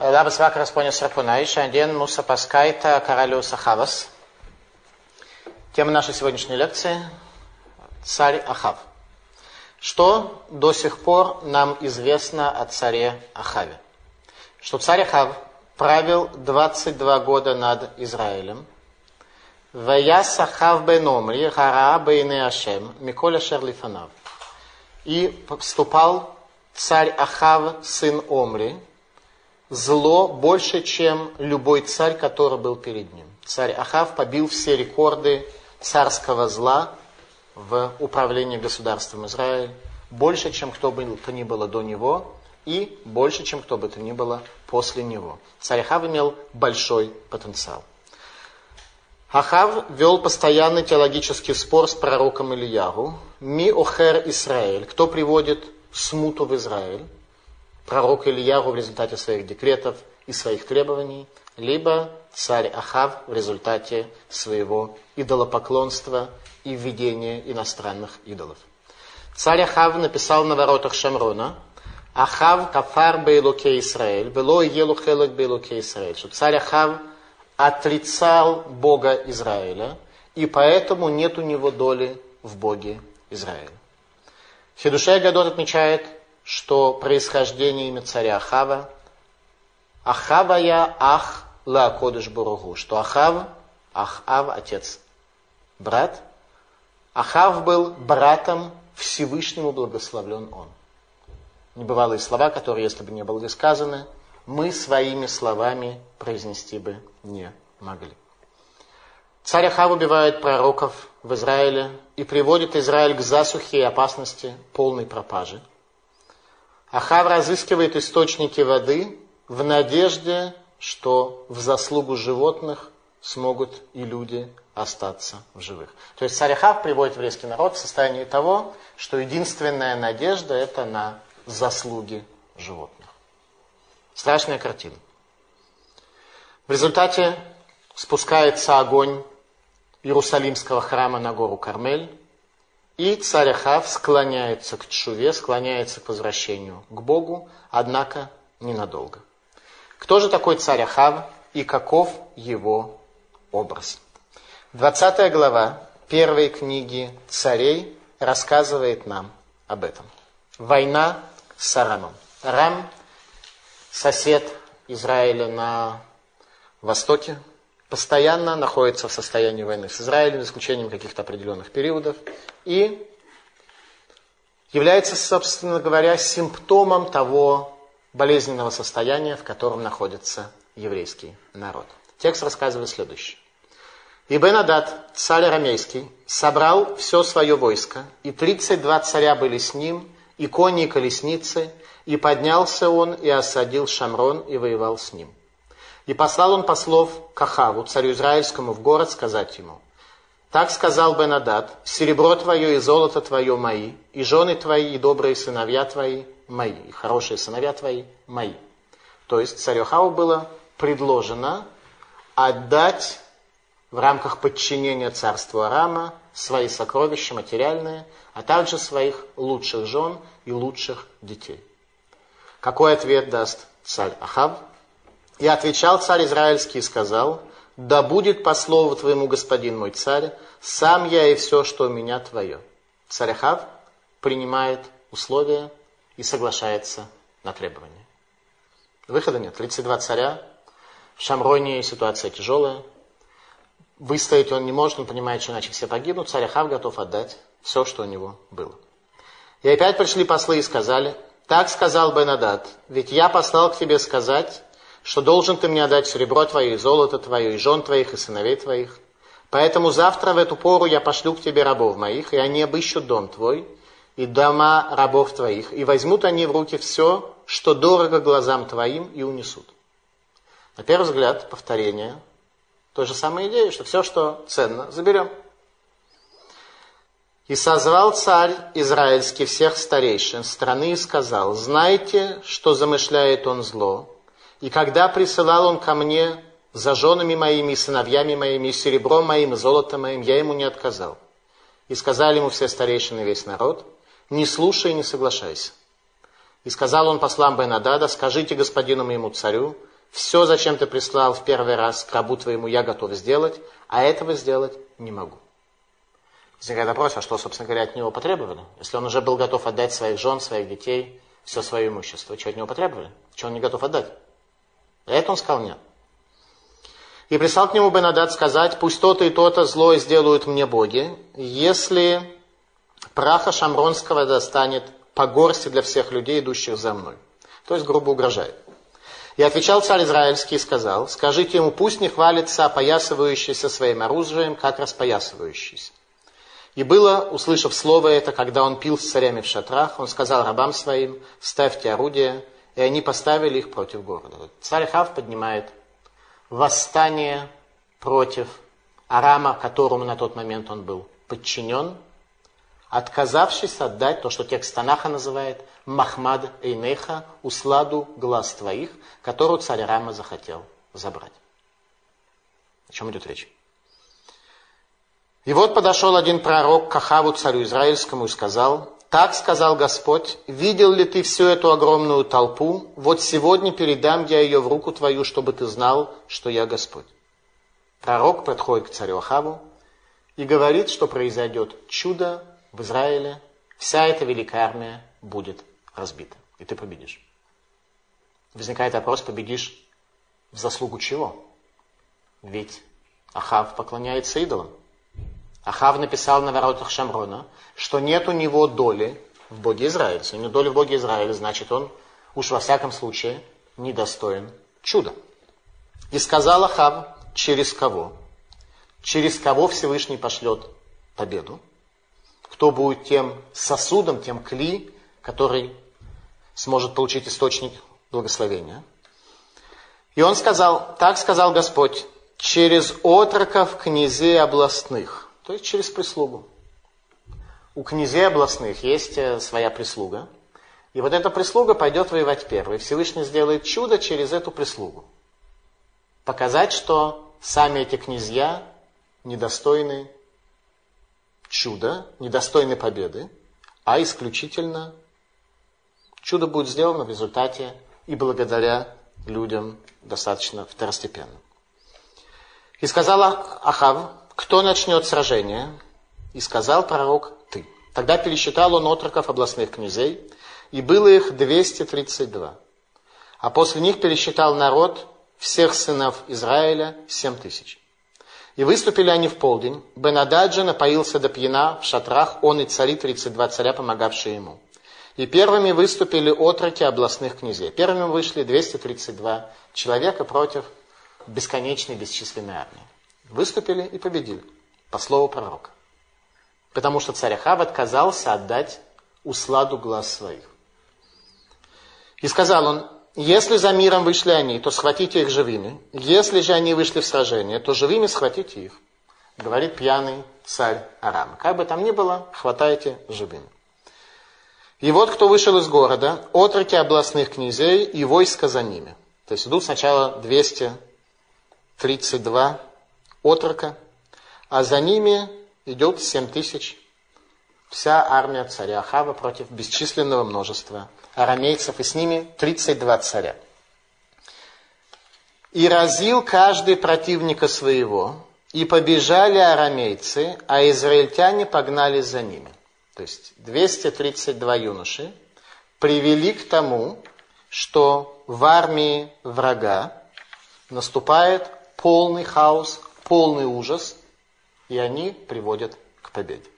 Labas vakaras, ponios ir ponai. Šiandien mūsų paskaita karalius Achavas. Тема нашей сегодняшней лекции – царь Ахав. Что до сих пор нам известно о царе Ахаве? Что царь Ахав правил 22 года над Израилем. Ваяс Ахав бен Омри, Хара бен Ашем, Миколя Шерлифанав. И поступал царь Ахав, сын Омри, зло больше, чем любой царь, который был перед ним. Царь Ахав побил все рекорды царского зла в управлении государством Израиль, больше, чем кто бы то ни было до него, и больше, чем кто бы то ни было после него. Царь Ахав имел большой потенциал. Ахав вел постоянный теологический спор с пророком Ильягу. Ми охер Израиль. Кто приводит смуту в Израиль? Пророк Ильягу в результате своих декретов и своих требований, либо царь Ахав в результате своего идолопоклонства и введения иностранных идолов. Царь Ахав написал на воротах Шамрона, Ахав кафар бейлуке Израиль, было елу хелек бейлуке Израиль, что царь Ахав отрицал Бога Израиля, и поэтому нет у него доли в Боге Израиля. Хидушей Гадот отмечает, что происхождение имя царя Ахава Ахава я Ах Ла Кодыш Буругу, что Ахав, Ахав, отец, брат, Ахав был братом Всевышнему благословлен он. Небывалые слова, которые, если бы не были сказаны, мы своими словами произнести бы не могли. Царь Ахав убивает пророков в Израиле и приводит Израиль к засухе и опасности полной пропажи. Ахав разыскивает источники воды в надежде, что в заслугу животных смогут и люди остаться в живых. То есть царь Ахав приводит еврейский народ в состоянии того, что единственная надежда это на заслуги животных. Страшная картина. В результате спускается огонь Иерусалимского храма на гору Кармель, и царь Ахав склоняется к чуве, склоняется к возвращению к Богу, однако ненадолго. Кто же такой царь Ахав и каков его образ? 20 глава первой книги царей рассказывает нам об этом. Война с Арамом. Арам – сосед Израиля на востоке, постоянно находится в состоянии войны с Израилем, за исключением каких-то определенных периодов, и является, собственно говоря, симптомом того болезненного состояния, в котором находится еврейский народ. Текст рассказывает следующее. И Бенадад, царь арамейский, собрал все свое войско, и 32 царя были с ним, и кони, и колесницы, и поднялся он, и осадил Шамрон, и воевал с ним. И послал он послов к Ахаву, царю Израильскому, в город сказать ему, «Так сказал Бенадад, серебро твое и золото твое мои, и жены твои, и добрые сыновья твои мои, и хорошие сыновья твои мои». То есть царю Ахаву было предложено отдать в рамках подчинения царству Арама свои сокровища материальные, а также своих лучших жен и лучших детей. Какой ответ даст царь Ахав? И отвечал царь Израильский и сказал, да будет по слову твоему, господин мой царь, сам я и все, что у меня твое. Царь Ахав принимает условия и соглашается на требования. Выхода нет. 32 царя. В Шамроне ситуация тяжелая. Выстоять он не может, он понимает, что иначе все погибнут. Царь Ахав готов отдать все, что у него было. И опять пришли послы и сказали, так сказал Бенадад, ведь я послал к тебе сказать, что должен ты мне отдать серебро твое, и золото твое, и жен твоих, и сыновей твоих. Поэтому завтра в эту пору я пошлю к тебе рабов моих, и они обыщут дом твой, и дома рабов твоих, и возьмут они в руки все, что дорого глазам твоим, и унесут. На первый взгляд, повторение той же самой идеи, что все, что ценно, заберем. И созвал царь израильский всех старейшин страны и сказал, знайте, что замышляет он зло, и когда присылал он ко мне за женами моими, сыновьями моими, и серебром моим, и золотом моим, я ему не отказал. И сказали ему все старейшины, весь народ, не слушай и не соглашайся. И сказал он послам Бенадада, скажите господину моему царю, все, зачем ты прислал в первый раз к рабу твоему, я готов сделать, а этого сделать не могу. Возникает вопрос, а что, собственно говоря, от него потребовали? Если он уже был готов отдать своих жен, своих детей, все свое имущество, что от него потребовали? Что он не готов отдать? Это он сказал нет. И прислал к нему Бенадад сказать, пусть то-то и то-то злое сделают мне боги, если праха Шамронского достанет по горсти для всех людей, идущих за мной. То есть грубо угрожает. И отвечал царь Израильский и сказал, скажите ему, пусть не хвалится опоясывающийся своим оружием, как распоясывающийся. И было, услышав слово это, когда он пил с царями в шатрах, он сказал рабам своим, ставьте орудия, и они поставили их против города. Царь Хав поднимает восстание против Арама, которому на тот момент он был подчинен, отказавшись отдать то, что текст Танаха называет Махмад Эйнеха, усладу глаз твоих, которую царь Рама захотел забрать. О чем идет речь? И вот подошел один пророк к Ахаву, царю израильскому, и сказал, «Так сказал Господь, видел ли ты всю эту огромную толпу? Вот сегодня передам я ее в руку твою, чтобы ты знал, что я Господь». Пророк подходит к царю Ахаву и говорит, что произойдет чудо в Израиле, вся эта великая армия будет разбита, и ты победишь. Возникает вопрос, победишь в заслугу чего? Ведь Ахав поклоняется идолам. Ахав написал на воротах Шамрона, что нет у него доли в Боге Израиля. Если у него доли в Боге Израиля, значит он уж во всяком случае недостоин чуда. И сказал Ахав, через кого? Через кого Всевышний пошлет победу? Кто будет тем сосудом, тем кли, который сможет получить источник благословения? И он сказал, так сказал Господь, через отроков князей областных – то есть через прислугу. У князей областных есть э, своя прислуга. И вот эта прислуга пойдет воевать первой. Всевышний сделает чудо через эту прислугу. Показать, что сами эти князья недостойны чуда, недостойны победы, а исключительно чудо будет сделано в результате и благодаря людям достаточно второстепенным. И сказала Ахав, кто начнет сражение? И сказал пророк, ты. Тогда пересчитал он отроков областных князей, и было их 232. А после них пересчитал народ всех сынов Израиля 7 тысяч. И выступили они в полдень. Бенададжа напоился до пьяна в шатрах, он и цари, 32 царя, помогавшие ему. И первыми выступили отроки областных князей. Первыми вышли 232 человека против бесконечной бесчисленной армии выступили и победили, по слову пророка. Потому что царь Ахав отказался отдать усладу глаз своих. И сказал он, если за миром вышли они, то схватите их живыми. Если же они вышли в сражение, то живыми схватите их. Говорит пьяный царь Арам. Как бы там ни было, хватайте живыми. И вот кто вышел из города, отроки областных князей и войска за ними. То есть идут сначала 232 отрока, а за ними идет 7 тысяч, вся армия царя Ахава против бесчисленного множества арамейцев, и с ними 32 царя. И разил каждый противника своего, и побежали арамейцы, а израильтяне погнали за ними. То есть 232 юноши привели к тому, что в армии врага наступает полный хаос, полный ужас, и они приводят к победе.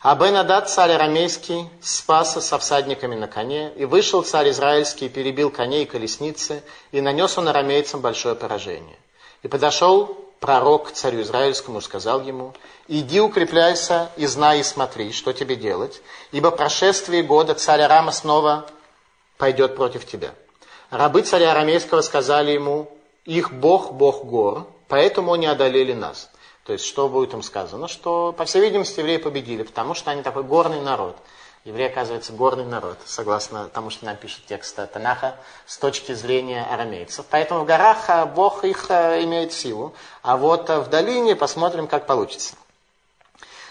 А Бенадад, царь арамейский, спаса со всадниками на коне, и вышел царь израильский, и перебил коней и колесницы, и нанес он арамейцам большое поражение. И подошел пророк к царю израильскому и сказал ему, «Иди укрепляйся и знай и смотри, что тебе делать, ибо прошествие года царь Арама снова пойдет против тебя». Рабы царя арамейского сказали ему, «Их Бог, Бог гор, поэтому они одолели нас. То есть, что будет им сказано? Что, по всей видимости, евреи победили, потому что они такой горный народ. Евреи, оказывается, горный народ, согласно тому, что нам пишет текст Танаха, с точки зрения арамейцев. Поэтому в горах а, Бог их а, имеет силу, а вот а, в долине посмотрим, как получится.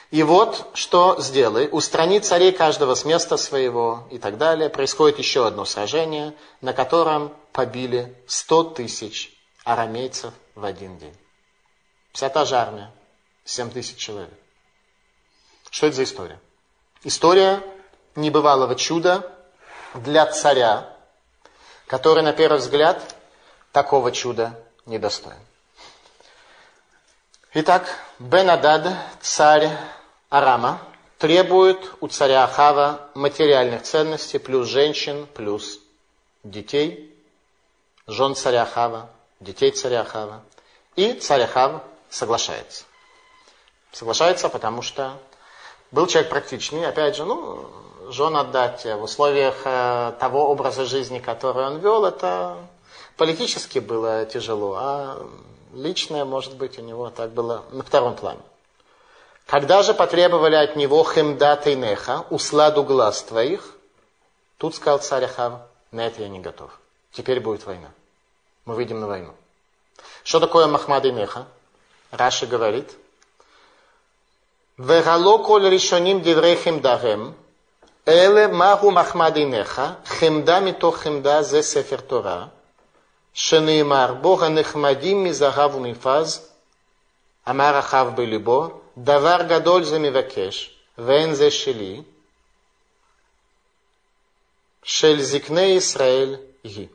И вот что сделай. Устрани царей каждого с места своего и так далее. Происходит еще одно сражение, на котором побили 100 тысяч арамейцев в один день. Вся та же армия. 7 тысяч человек. Что это за история? История небывалого чуда для царя, который, на первый взгляд, такого чуда недостоин. Итак, Бенадад, царь Арама, требует у царя Ахава материальных ценностей, плюс женщин, плюс детей, жен царя Ахава, детей царя Ахава. И царь Ахав соглашается. Соглашается, потому что был человек практичный, опять же, ну, жен отдать в условиях э, того образа жизни, который он вел, это политически было тяжело, а личное, может быть, у него так было на втором плане. Когда же потребовали от него хемда тейнеха, усладу глаз твоих, тут сказал царь Ахав, на это я не готов. Теперь будет война. Мы выйдем на войну. Что такое Махмад и Неха? Раши говорит, וגלו כל ראשונים דברי חמדם, אלה מהו מחמד עיניך, חמדה מתוך חמדה זה ספר תורה, שנאמר בו הנחמדים מזהב ומפז, אמר אחאב בליבו, דבר גדול זה מבקש, ואין זה שלי, של זקני ישראל היא.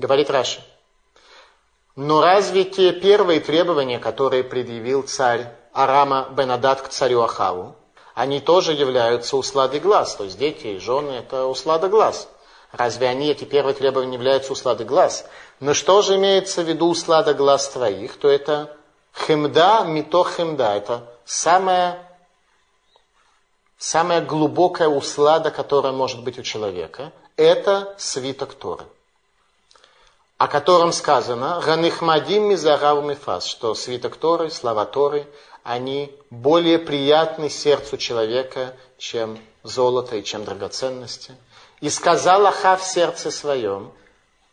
Говорит Раша. Но разве те первые требования, которые предъявил царь Арама Бенадат к царю Ахаву, они тоже являются усладой глаз. То есть дети и жены это услада глаз. Разве они, эти первые требования, являются усладой глаз? Но что же имеется в виду услада глаз твоих? То это хемда, мито хемда. Это самая, самая глубокая услада, которая может быть у человека. Это свиток Торы о котором сказано «Ганихмадим мизарав мифас», что свиток Торы, слова Торы, они более приятны сердцу человека, чем золото и чем драгоценности. И сказал Аха в сердце своем,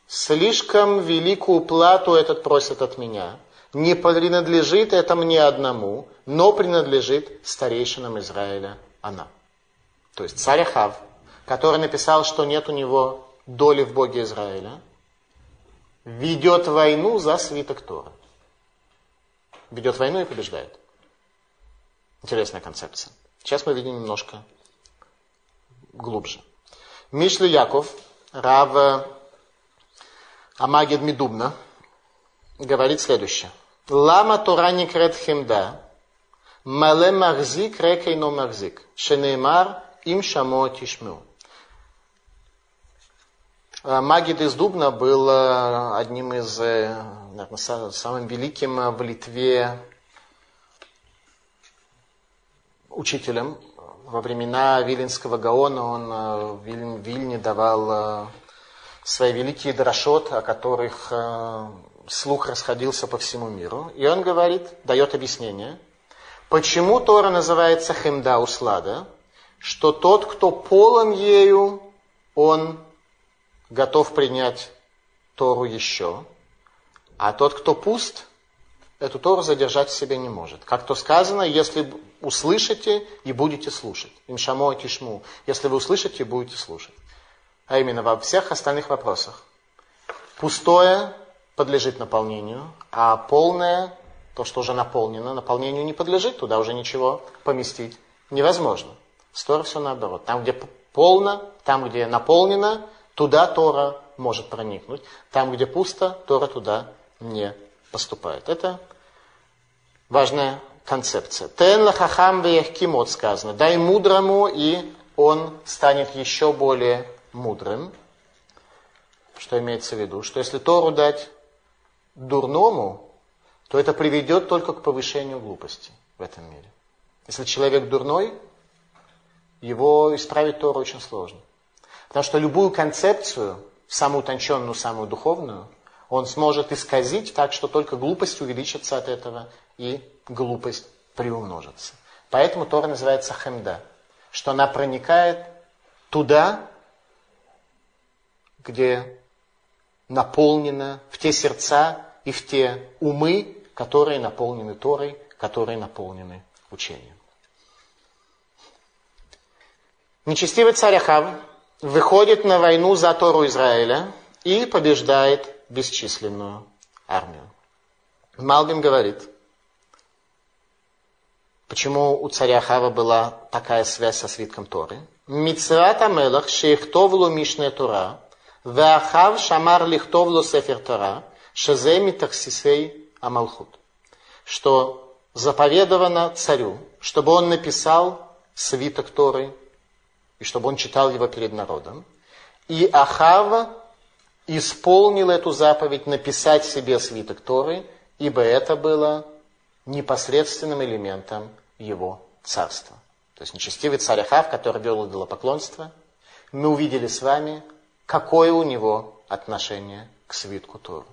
слишком великую плату этот просит от меня, не принадлежит это мне одному, но принадлежит старейшинам Израиля она. То есть царь Ахав, который написал, что нет у него доли в Боге Израиля, ведет войну за свиток Тора. Ведет войну и побеждает. Интересная концепция. Сейчас мы видим немножко глубже. Мишли Яков, Рав Амагед Медубна, говорит следующее. Лама Тора не крет хемда, мале махзик рекейно махзик, шенеймар им шамо тишмю. Э, Магид из Дубна был э, одним из, э, наверное, самым великим в Литве учителем. Во времена Виленского Гаона он в Вильне давал свои великие дрошот, о которых слух расходился по всему миру. И он говорит, дает объяснение, почему Тора называется Хемда Услада, что тот, кто полон ею, он готов принять Тору еще, а тот, кто пуст, эту Тору задержать в себе не может. Как то сказано, если услышите и будете слушать. Имшамо тишму. Если вы услышите и будете слушать. А именно во всех остальных вопросах. Пустое подлежит наполнению, а полное, то, что уже наполнено, наполнению не подлежит, туда уже ничего поместить невозможно. Стора все наоборот. Там, где полно, там, где наполнено, Туда Тора может проникнуть. Там, где пусто, Тора туда не поступает. Это важная концепция. Тен лахахам кимот сказано. Дай мудрому, и он станет еще более мудрым. Что имеется в виду? Что если Тору дать дурному, то это приведет только к повышению глупости в этом мире. Если человек дурной, его исправить Тору очень сложно. Потому что любую концепцию, самую утонченную, самую духовную, он сможет исказить так, что только глупость увеличится от этого и глупость приумножится. Поэтому Тора называется хемда, что она проникает туда, где наполнена, в те сердца и в те умы, которые наполнены Торой, которые наполнены учением. Нечестивый царь Ахав выходит на войну за Тору Израиля и побеждает бесчисленную армию. Малбим говорит, почему у царя Хава была такая связь со свитком Торы. Мицрат Амелах шейхтовлу Мишне Тора, веахав шамар лихтовлу Сефер Тора, шезе митахсисей Амалхут. Что заповедовано царю, чтобы он написал свиток Торы, и чтобы он читал его перед народом. И Ахава исполнил эту заповедь написать себе свиток Торы, ибо это было непосредственным элементом его царства. То есть нечестивый царь Ахав, который вел идолопоклонство, мы увидели с вами, какое у него отношение к свитку Торы.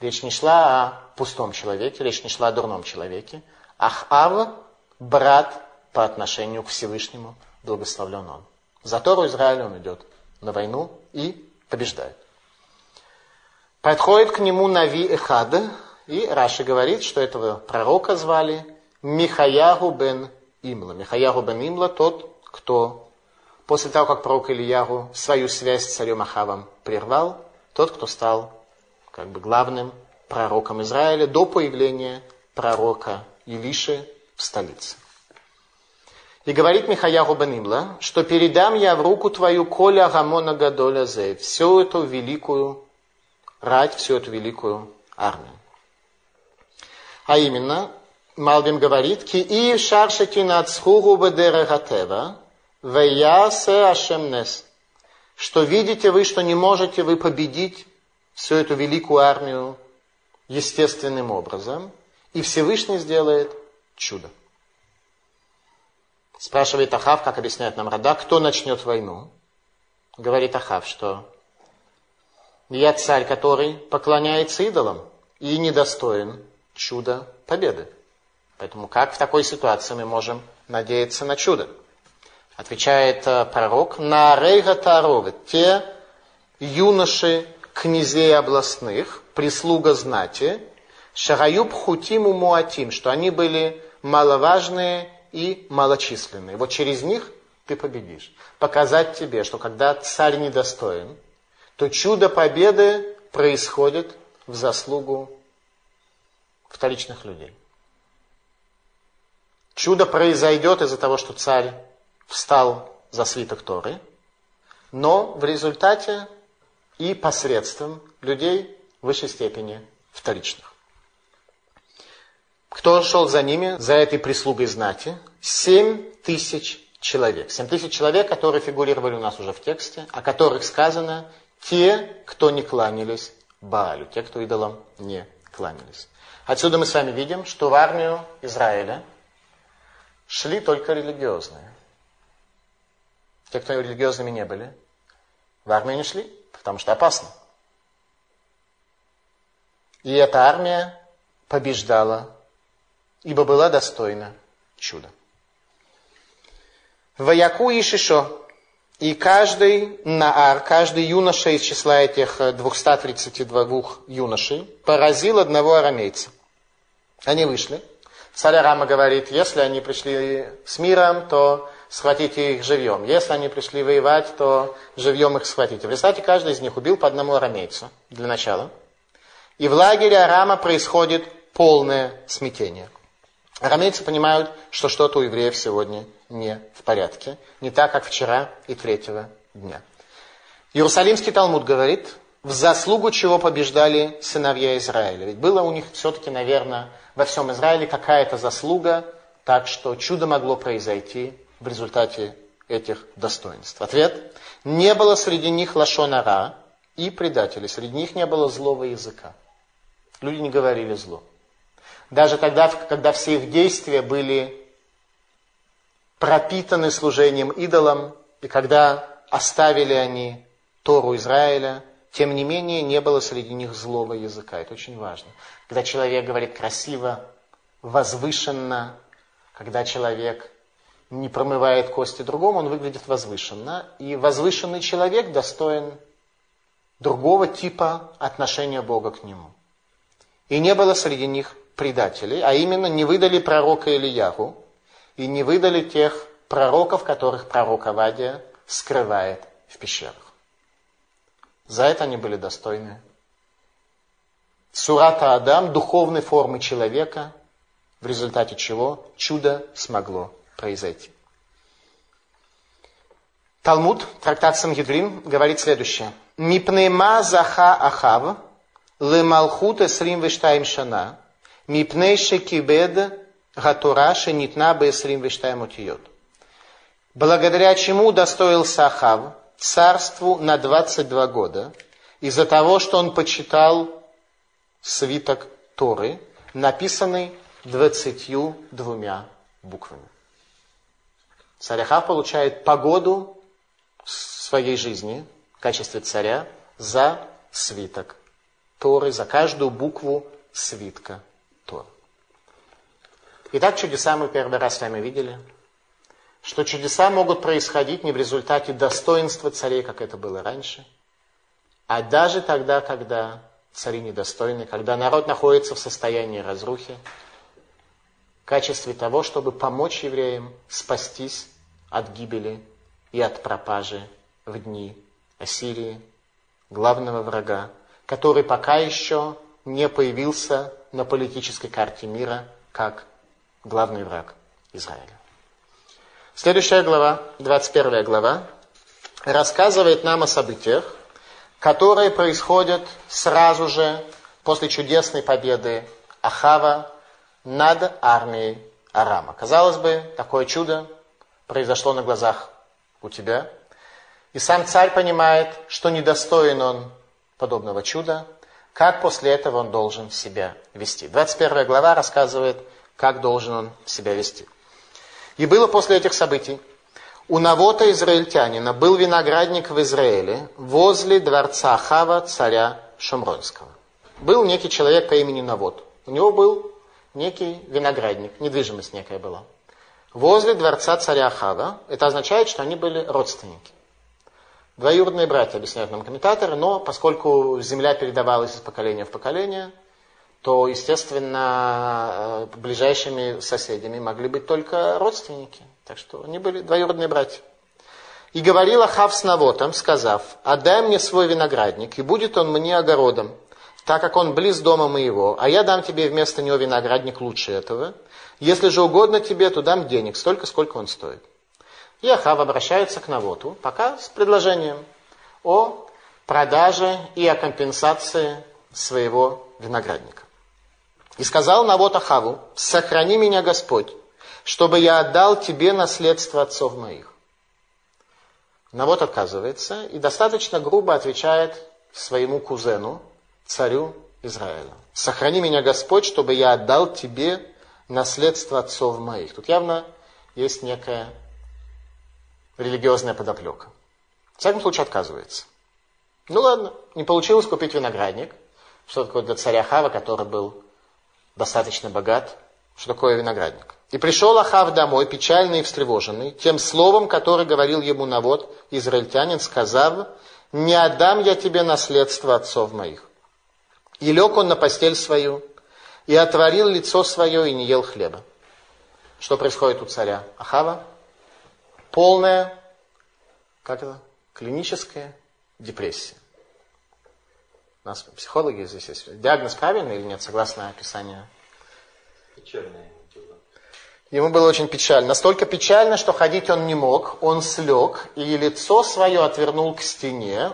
Речь не шла о пустом человеке, речь не шла о дурном человеке. Ахав – брат по отношению к Всевышнему, благословлен он. За Тору Израиль он идет на войну и побеждает. Подходит к нему Нави Эхад, и Раши говорит, что этого пророка звали Михаягу бен Имла. Михаягу бен Имла тот, кто после того, как пророк Ильягу свою связь с царем Ахавом прервал, тот, кто стал как бы главным пророком Израиля до появления пророка Илиши в столице. И говорит Михаягу Банимла, что передам я в руку твою коля гамона гадоля зе, всю эту великую рать, всю эту великую армию. А именно, Малбим говорит, ки и шаршати нацхугу бедерегатева, веясе ашемнес, что видите вы, что не можете вы победить всю эту великую армию естественным образом, и Всевышний сделает чудо. Спрашивает Ахав, как объясняет нам Рада, кто начнет войну? Говорит Ахав, что я царь, который поклоняется идолам и недостоин чуда победы. Поэтому как в такой ситуации мы можем надеяться на чудо? Отвечает э, пророк, на рейга те юноши князей областных, прислуга знати, шагаюб хутиму муатим, что они были маловажные и малочисленные. Вот через них ты победишь. Показать тебе, что когда царь недостоин, то чудо победы происходит в заслугу вторичных людей. Чудо произойдет из-за того, что царь встал за свиток Торы, но в результате и посредством людей в высшей степени вторичных. Кто шел за ними, за этой прислугой знати? Семь тысяч человек. Семь тысяч человек, которые фигурировали у нас уже в тексте, о которых сказано те, кто не кланялись Баалю, те, кто идолам не кланялись. Отсюда мы с вами видим, что в армию Израиля шли только религиозные. Те, кто религиозными не были, в армию не шли, потому что опасно. И эта армия побеждала ибо была достойна чуда. Ваяку и Шишо, и каждый Наар, каждый юноша из числа этих 232 юношей поразил одного арамейца. Они вышли. Царь Арама говорит, если они пришли с миром, то схватите их живьем. Если они пришли воевать, то живьем их схватите. В результате каждый из них убил по одному арамейцу для начала. И в лагере Арама происходит полное смятение. Арамейцы понимают, что что-то у евреев сегодня не в порядке. Не так, как вчера и третьего дня. Иерусалимский Талмуд говорит, в заслугу чего побеждали сыновья Израиля. Ведь было у них все-таки, наверное, во всем Израиле какая-то заслуга, так что чудо могло произойти в результате этих достоинств. Ответ. Не было среди них лашонара и предателей. Среди них не было злого языка. Люди не говорили зло. Даже тогда, когда все их действия были пропитаны служением идолам, и когда оставили они Тору Израиля, тем не менее не было среди них злого языка. Это очень важно. Когда человек говорит красиво, возвышенно, когда человек не промывает кости другому, он выглядит возвышенно. И возвышенный человек достоин другого типа отношения Бога к нему. И не было среди них предателей, а именно не выдали пророка Ильягу и не выдали тех пророков, которых пророк Авадия скрывает в пещерах. За это они были достойны. Сурата Адам, духовной формы человека, в результате чего чудо смогло произойти. Талмуд, трактат Сангидрин, говорит следующее. Мипнема заха ахав, лемалхут эсрим вештаим шана, мипней шекибед гатура шенитна бы эсрим вештаим утиот. Благодаря чему достоился Ахав царству на 22 года, из-за того, что он почитал свиток Торы, написанный 22 буквами. Царь Ахав получает погоду своей жизни в качестве царя за свиток Торы, за каждую букву свитка. Итак, чудеса мы первый раз с вами видели, что чудеса могут происходить не в результате достоинства царей, как это было раньше, а даже тогда, когда цари недостойны, когда народ находится в состоянии разрухи, в качестве того, чтобы помочь евреям спастись от гибели и от пропажи в дни Ассирии, главного врага, который пока еще не появился на политической карте мира как главный враг Израиля. Следующая глава, 21 глава, рассказывает нам о событиях, которые происходят сразу же после чудесной победы Ахава над армией Арама. Казалось бы, такое чудо произошло на глазах у тебя. И сам царь понимает, что недостоин он подобного чуда, как после этого он должен себя вести. 21 глава рассказывает, как должен он себя вести. И было после этих событий, у Навота израильтянина был виноградник в Израиле возле дворца Хава, царя Шамронского. Был некий человек по имени Навот. У него был некий виноградник, недвижимость некая была возле дворца царя Ахава. Это означает, что они были родственники. Двоюродные братья, объясняют нам комментаторы, но поскольку земля передавалась из поколения в поколение, то, естественно, э, ближайшими соседями могли быть только родственники. Так что они были двоюродные братья. И говорил Ахав с Навотом, сказав, «Отдай мне свой виноградник, и будет он мне огородом, так как он близ дома моего, а я дам тебе вместо него виноградник лучше этого, если же угодно тебе, то дам денег, столько, сколько он стоит. И Ахав обращается к Навоту, пока с предложением о продаже и о компенсации своего виноградника. И сказал Навот Ахаву, сохрани меня, Господь, чтобы я отдал тебе наследство отцов моих. Навот отказывается и достаточно грубо отвечает своему кузену, царю Израиля. Сохрани меня, Господь, чтобы я отдал тебе наследство отцов моих. Тут явно есть некая религиозная подоплека. В всяком случае, отказывается. Ну ладно, не получилось купить виноградник. Что такое для царя Хава, который был достаточно богат? Что такое виноградник? И пришел Ахав домой, печальный и встревоженный, тем словом, которое говорил ему Навод, израильтянин, сказав, «Не отдам я тебе наследство отцов моих». И лег он на постель свою, и отворил лицо свое и не ел хлеба. Что происходит у царя Ахава? Полная, как это, клиническая депрессия. У нас психологи здесь есть. Диагноз правильный или нет, согласно описанию? Печальная. Ему было очень печально. Настолько печально, что ходить он не мог. Он слег и лицо свое отвернул к стене,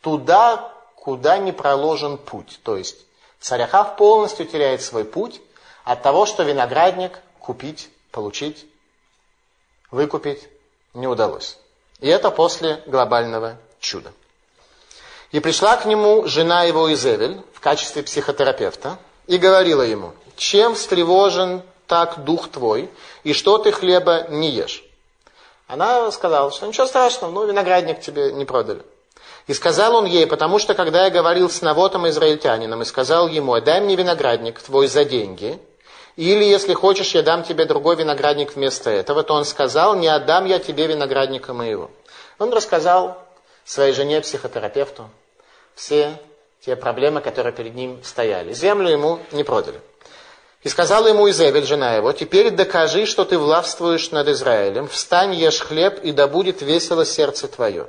туда, куда не проложен путь. То есть Царь Ахав полностью теряет свой путь от того, что виноградник купить, получить, выкупить не удалось. И это после глобального чуда. И пришла к нему жена его Изевель в качестве психотерапевта и говорила ему, чем встревожен так дух твой, и что ты хлеба не ешь? Она сказала, что ничего страшного, ну виноградник тебе не продали. И сказал он ей, потому что когда я говорил с Навотом израильтянином и сказал ему, отдай мне виноградник твой за деньги, или, если хочешь, я дам тебе другой виноградник вместо этого, то он сказал, не отдам я тебе виноградника моего. Он рассказал своей жене, психотерапевту, все те проблемы, которые перед ним стояли. Землю ему не продали. И сказала ему Изевель, жена его, «Теперь докажи, что ты властвуешь над Израилем. Встань, ешь хлеб, и да будет весело сердце твое.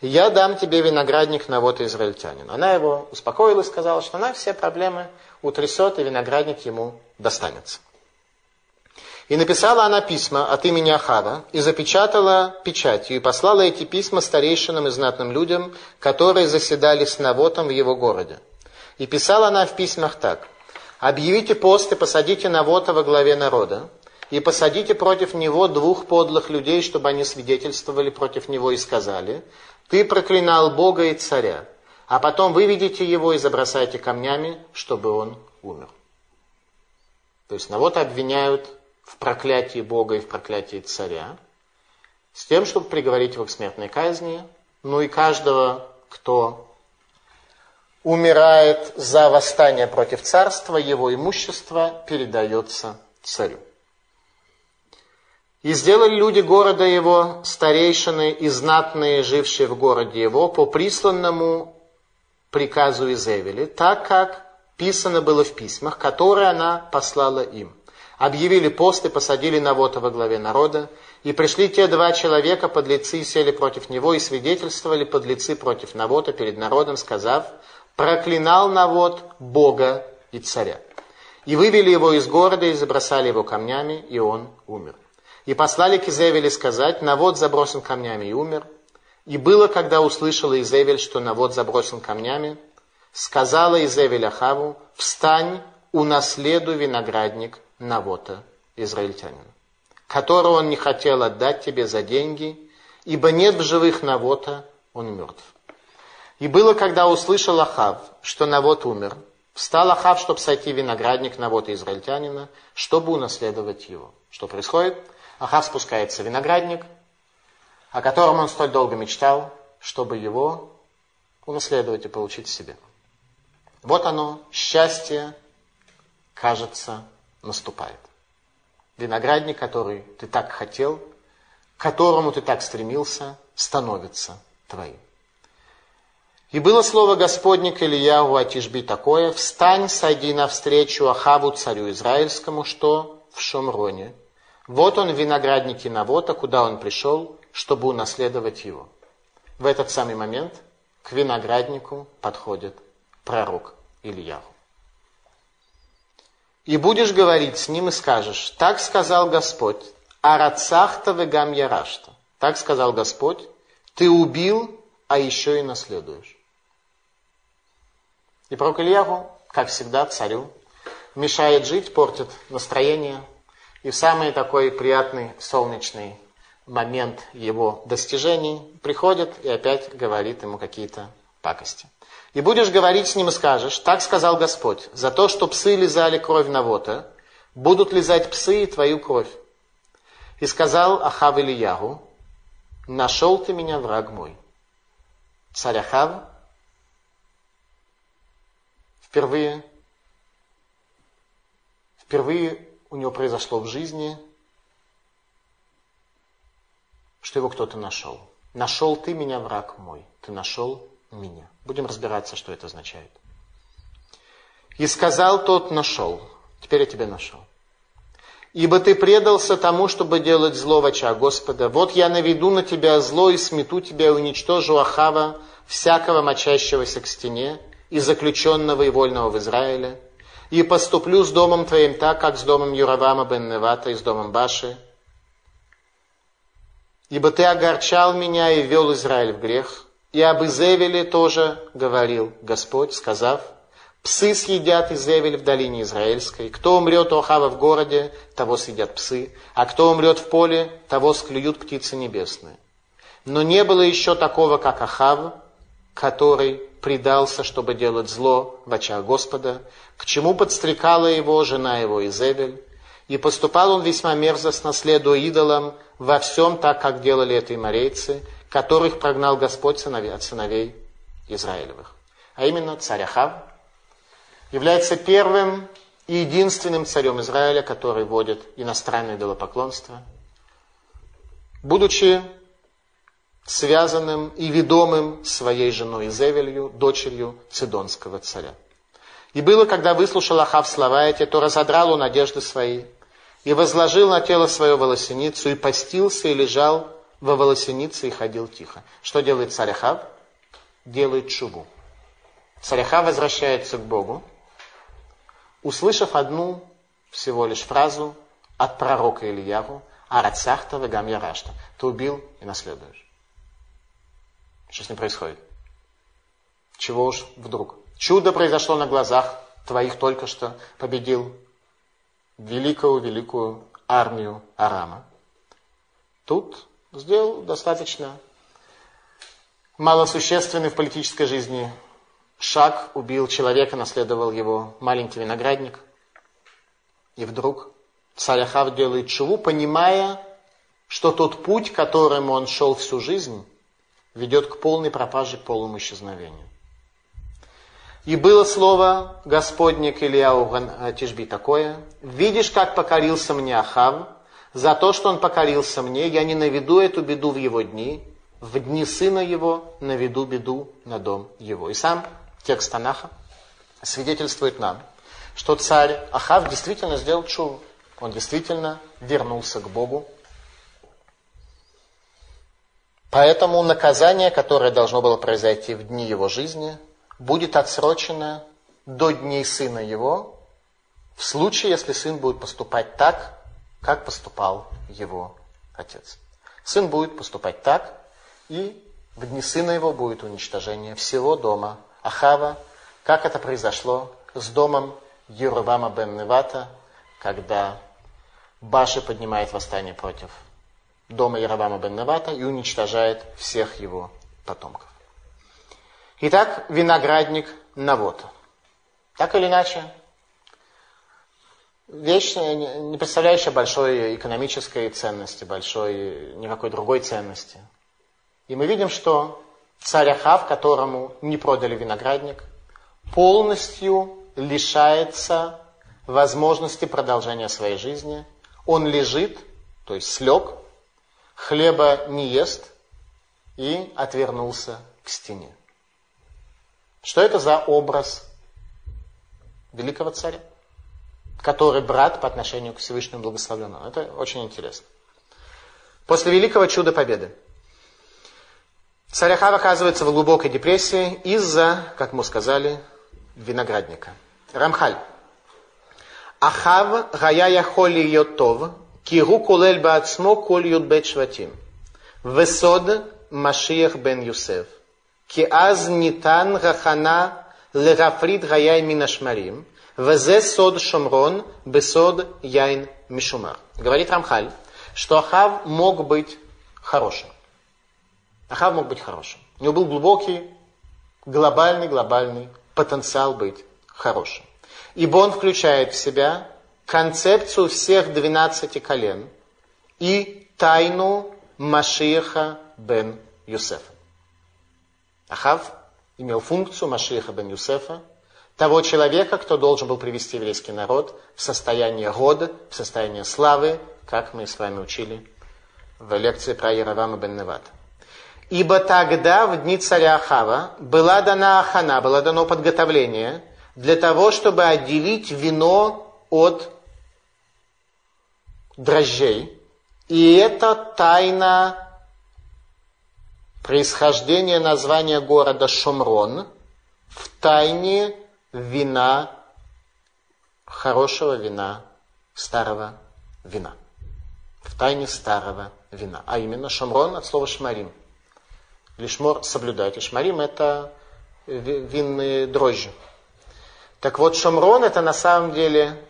Я дам тебе виноградник на вот израильтянин». Она его успокоила и сказала, что она все проблемы утрясет, и виноградник ему достанется. И написала она письма от имени Ахава, и запечатала печатью, и послала эти письма старейшинам и знатным людям, которые заседали с Навотом в его городе. И писала она в письмах так. «Объявите пост и посадите Навота во главе народа, и посадите против него двух подлых людей, чтобы они свидетельствовали против него и сказали, «Ты проклинал Бога и царя, а потом выведите его и забросайте камнями, чтобы он умер». То есть Навота обвиняют в проклятии Бога и в проклятии царя, с тем, чтобы приговорить его к смертной казни, ну и каждого, кто умирает за восстание против царства, его имущество передается царю. И сделали люди города его, старейшины и знатные, жившие в городе его, по присланному приказу Изевели, так как писано было в письмах, которые она послала им – объявили пост и посадили Навота во главе народа, и пришли те два человека, подлецы, и сели против него, и свидетельствовали подлецы против Навота перед народом, сказав, проклинал Навот Бога и царя. И вывели его из города, и забросали его камнями, и он умер. И послали к Изевеле сказать, Навод забросан камнями и умер. И было, когда услышала Изевель, что Навод забросан камнями, сказала Изевель Ахаву, встань, унаследуй виноградник Навота, израильтянина, которого он не хотел отдать тебе за деньги, ибо нет в живых Навота, он мертв. И было, когда услышал Ахав, что Навот умер, встал Ахав, чтобы сойти виноградник Навота израильтянина, чтобы унаследовать его. Что происходит? Ахав спускается в виноградник, о котором он столь долго мечтал, чтобы его унаследовать и получить себе. Вот оно, счастье, кажется, наступает. Виноградник, который ты так хотел, к которому ты так стремился, становится твоим. И было слово Господне к Ильяу Атишби такое, «Встань, сойди навстречу Ахаву, царю израильскому, что в Шомроне. Вот он в винограднике Навота, куда он пришел, чтобы унаследовать его». В этот самый момент к винограднику подходит пророк Ильяу. И будешь говорить с ним и скажешь, так сказал Господь, арацахта вегам ярашта. Так сказал Господь, ты убил, а еще и наследуешь. И пророк Ильяву, как всегда, царю, мешает жить, портит настроение. И в самый такой приятный солнечный момент его достижений приходит и опять говорит ему какие-то пакости. И будешь говорить с ним и скажешь, так сказал Господь, за то, что псы лизали кровь Навота, будут лизать псы и твою кровь. И сказал Ахав Ильягу, нашел ты меня, враг мой. Царь Ахав впервые, впервые у него произошло в жизни, что его кто-то нашел. Нашел ты меня, враг мой. Ты нашел меня. Будем разбираться, что это означает. И сказал тот, нашел. Теперь я тебя нашел. Ибо ты предался тому, чтобы делать зло в очах Господа. Вот я наведу на тебя зло и смету тебя и уничтожу Ахава, всякого мочащегося к стене, и заключенного и вольного в Израиле, и поступлю с домом твоим так, как с домом Юравама бен Невата и с домом Баши. Ибо ты огорчал меня и вел Израиль в грех, и об Изевеле тоже говорил Господь, сказав, «Псы съедят Изевель в долине Израильской. Кто умрет у Ахава в городе, того съедят псы, а кто умрет в поле, того склюют птицы небесные». Но не было еще такого, как Ахав, который предался, чтобы делать зло в очах Господа, к чему подстрекала его жена его Изевель, и поступал он весьма мерзостно, следуя идолам, во всем так, как делали это и морейцы, которых прогнал Господь сыновей, от сыновей Израилевых. А именно царь Ахав является первым и единственным царем Израиля, который вводит иностранное идолопоклонство, будучи связанным и ведомым своей женой Изевелью, дочерью Цидонского царя. И было, когда выслушал Ахав слова эти, то разодрал он одежды свои, и возложил на тело свое волосеницу, и постился, и лежал во волосенице, и ходил тихо. Что делает царь Ахав? Делает шубу. Царь Ахав возвращается к Богу, услышав одну всего лишь фразу от пророка Ильяву, Арацахта вегам ярашта. Ты убил и наследуешь. Что с ним происходит? Чего уж вдруг? Чудо произошло на глазах твоих только что победил великую-великую армию Арама. Тут сделал достаточно малосущественный в политической жизни шаг, убил человека, наследовал его маленький виноградник. И вдруг царь Ахав делает чуву, понимая, что тот путь, которым он шел всю жизнь, ведет к полной пропаже, к полному исчезновению. И было слово Господне к Ильяу Тишби такое, «Видишь, как покорился мне Ахав, за то, что он покорился мне, я не наведу эту беду в его дни, в дни сына его наведу беду на дом его». И сам текст Танаха свидетельствует нам, что царь Ахав действительно сделал чуву. Он действительно вернулся к Богу. Поэтому наказание, которое должно было произойти в дни его жизни, будет отсрочено до дней сына его, в случае, если сын будет поступать так, как поступал его отец. Сын будет поступать так, и в дни сына его будет уничтожение всего дома Ахава, как это произошло с домом Ерувама бен Невата, когда Баши поднимает восстание против дома Яровама бен Невата и уничтожает всех его потомков. Итак, виноградник Навота. Так или иначе, вещь, не представляющая большой экономической ценности, большой никакой другой ценности. И мы видим, что царь Ахав, которому не продали виноградник, полностью лишается возможности продолжения своей жизни. Он лежит, то есть слег, хлеба не ест и отвернулся к стене. Что это за образ великого царя, который брат по отношению к Всевышнему Благословленному. Это очень интересно. После великого чуда победы. Царь Ахав оказывается в глубокой депрессии из-за, как мы сказали, виноградника. Рамхаль. Ахав гая яхоли йотов, киру кулель баацмо коль ют шватим. Весод Машиях бен Юсеф. Киаз нитан рахана легафрид гая минашмарим. Везе сод шамрон, бесод яйн мишумар. Говорит Рамхаль, что Ахав мог быть хорошим. Ахав мог быть хорошим. У него был глубокий, глобальный, глобальный потенциал быть хорошим. Ибо он включает в себя концепцию всех 12 колен и тайну Машиха бен Юсефа. Ахав имел функцию Машиха бен Юсефа, того человека, кто должен был привести еврейский народ в состояние рода, в состояние славы, как мы с вами учили в лекции про Яровама бен Невата. Ибо тогда, в дни царя Ахава, была дана ахана, было дано подготовление для того, чтобы отделить вино от дрожжей. И это тайна происхождения названия города Шумрон в тайне вина, хорошего вина, старого вина. В тайне старого вина. А именно Шумрон от слова шмарим – Лишмор соблюдать. И шмарим это винные дрожжи. Так вот, Шамрон это на самом деле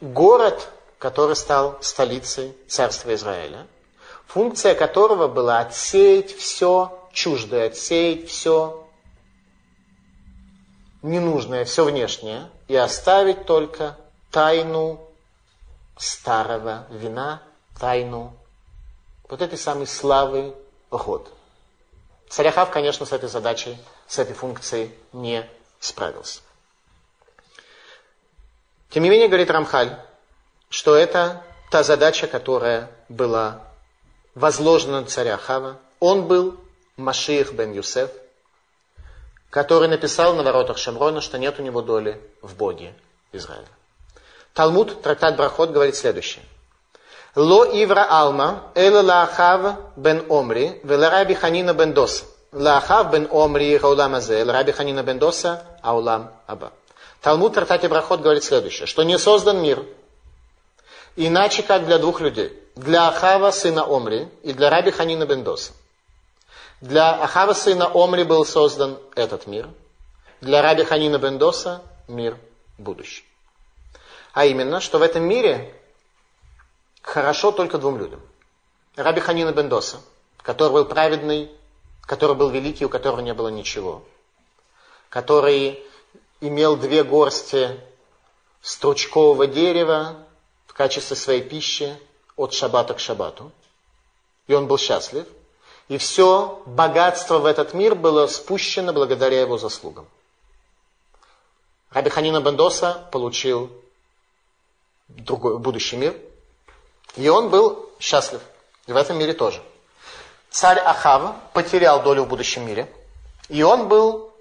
город, который стал столицей царства Израиля, функция которого была отсеять все чуждое, отсеять все ненужное, все внешнее, и оставить только тайну старого вина, тайну вот этой самой славы год. Царяхав, конечно, с этой задачей, с этой функцией не справился. Тем не менее, говорит Рамхаль, что это та задача, которая была возложена на царя Хава. Он был Машиих бен Юсеф, который написал на воротах Шамрона, что нет у него доли в Боге Израиля. Талмуд, трактат Брахот, говорит следующее. Ло ивра алма, эла лаахав бен омри, вела раби ханина бен доса. Лаахав бен омри хаулам азе, раби ханина бен доса, аулам аба. Талмуд, трактате Брахот, говорит следующее, что не создан мир, иначе как для двух людей. Для Ахава, сына Омри, и для раби ханина бен доса. Для Ахава, сына Омри, был создан этот мир. Для раби ханина бен доса мир будущий. А именно, что в этом мире хорошо только двум людям. Раби Ханина Бендоса, который был праведный, который был великий, у которого не было ничего, который имел две горсти стручкового дерева в качестве своей пищи от шабата к шабату. И он был счастлив. И все богатство в этот мир было спущено благодаря его заслугам. Раби Ханина Бендоса получил другой, будущий мир. И он был счастлив. И в этом мире тоже. Царь Ахав потерял долю в будущем мире. И он был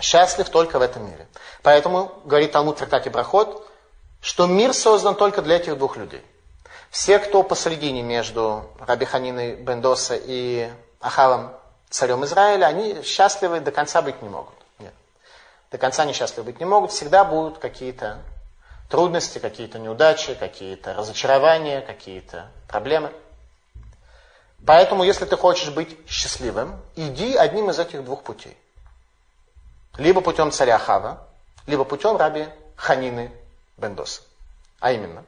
счастлив только в этом мире. Поэтому, говорит Талмуд трактате Брахот, что мир создан только для этих двух людей. Все, кто посередине между Раби Ханиной Бендоса и Ахавом, царем Израиля, они счастливы до конца быть не могут. Нет. До конца они счастливы быть не могут. Всегда будут какие-то трудности, какие-то неудачи, какие-то разочарования, какие-то проблемы. Поэтому, если ты хочешь быть счастливым, иди одним из этих двух путей. Либо путем царя Хава, либо путем раби Ханины Бендоса. А именно,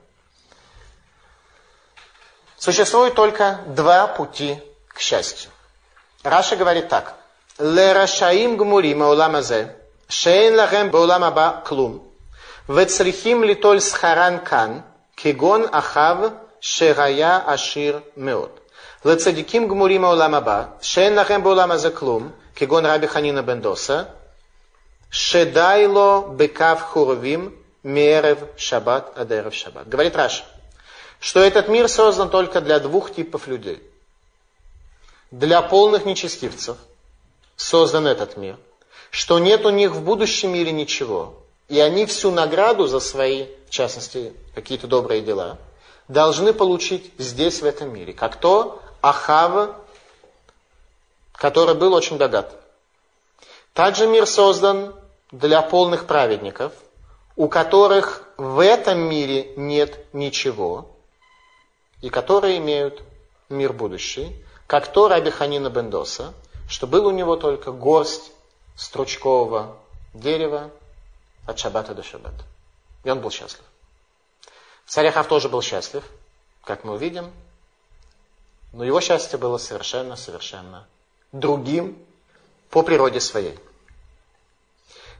существует только два пути к счастью. Раша говорит так. Ле рашаим гмурим ауламазе, шейн лахем баулам клум, вецрихим литоль схаран кан, кегон ахав шерая ашир меот. Лецадиким гмурим аулам аба, шейн лахем баулам азе клум, кегон раби ханина бендоса, шедайло бекав хуровим, мерев шаббат адерев шаббат. Говорит Раша, что этот мир создан только для двух типов людей. Для полных нечестивцев создан этот мир, что нет у них в будущем мире ничего, и они всю награду за свои, в частности, какие-то добрые дела, должны получить здесь, в этом мире. Как то Ахава, который был очень богат. Также мир создан для полных праведников, у которых в этом мире нет ничего, и которые имеют мир будущий, как то Раби Ханина Бендоса, что был у него только горсть стручкового дерева, от шаббата до шаббата. И он был счастлив. Царь Ахав тоже был счастлив, как мы увидим, но его счастье было совершенно-совершенно другим по природе своей.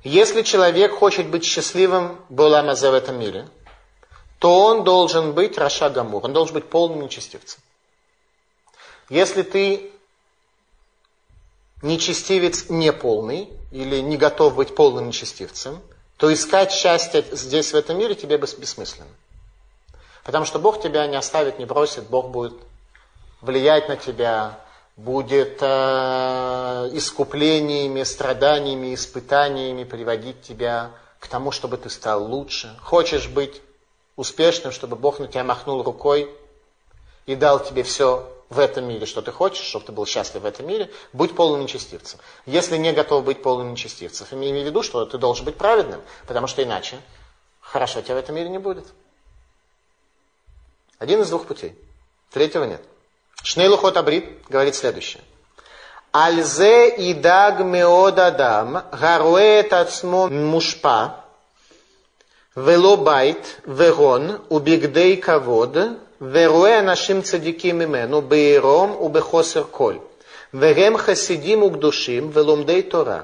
Если человек хочет быть счастливым Буламазе в этом мире, то он должен быть Раша Гамур, он должен быть полным нечестивцем. Если ты нечестивец неполный или не готов быть полным нечестивцем – то искать счастье здесь, в этом мире, тебе бессмысленно. Потому что Бог тебя не оставит, не бросит, Бог будет влиять на тебя, будет э, искуплениями, страданиями, испытаниями приводить тебя к тому, чтобы ты стал лучше. Хочешь быть успешным, чтобы Бог на тебя махнул рукой и дал тебе все в этом мире, что ты хочешь, чтобы ты был счастлив в этом мире, будь полным нечестивцем. Если не готов быть полным нечестивцем, имей в виду, что ты должен быть праведным, потому что иначе хорошо тебя в этом мире не будет. Один из двух путей. Третьего нет. Шнейлухот Абрид говорит следующее. Альзе идаг меод адам гаруэт ацмо мушпа вело байт верон убигдей кавод ורואה אנשים צדיקים ממנו בעירום ובחוסר כל, והם חסידים וקדושים ולומדי תורה.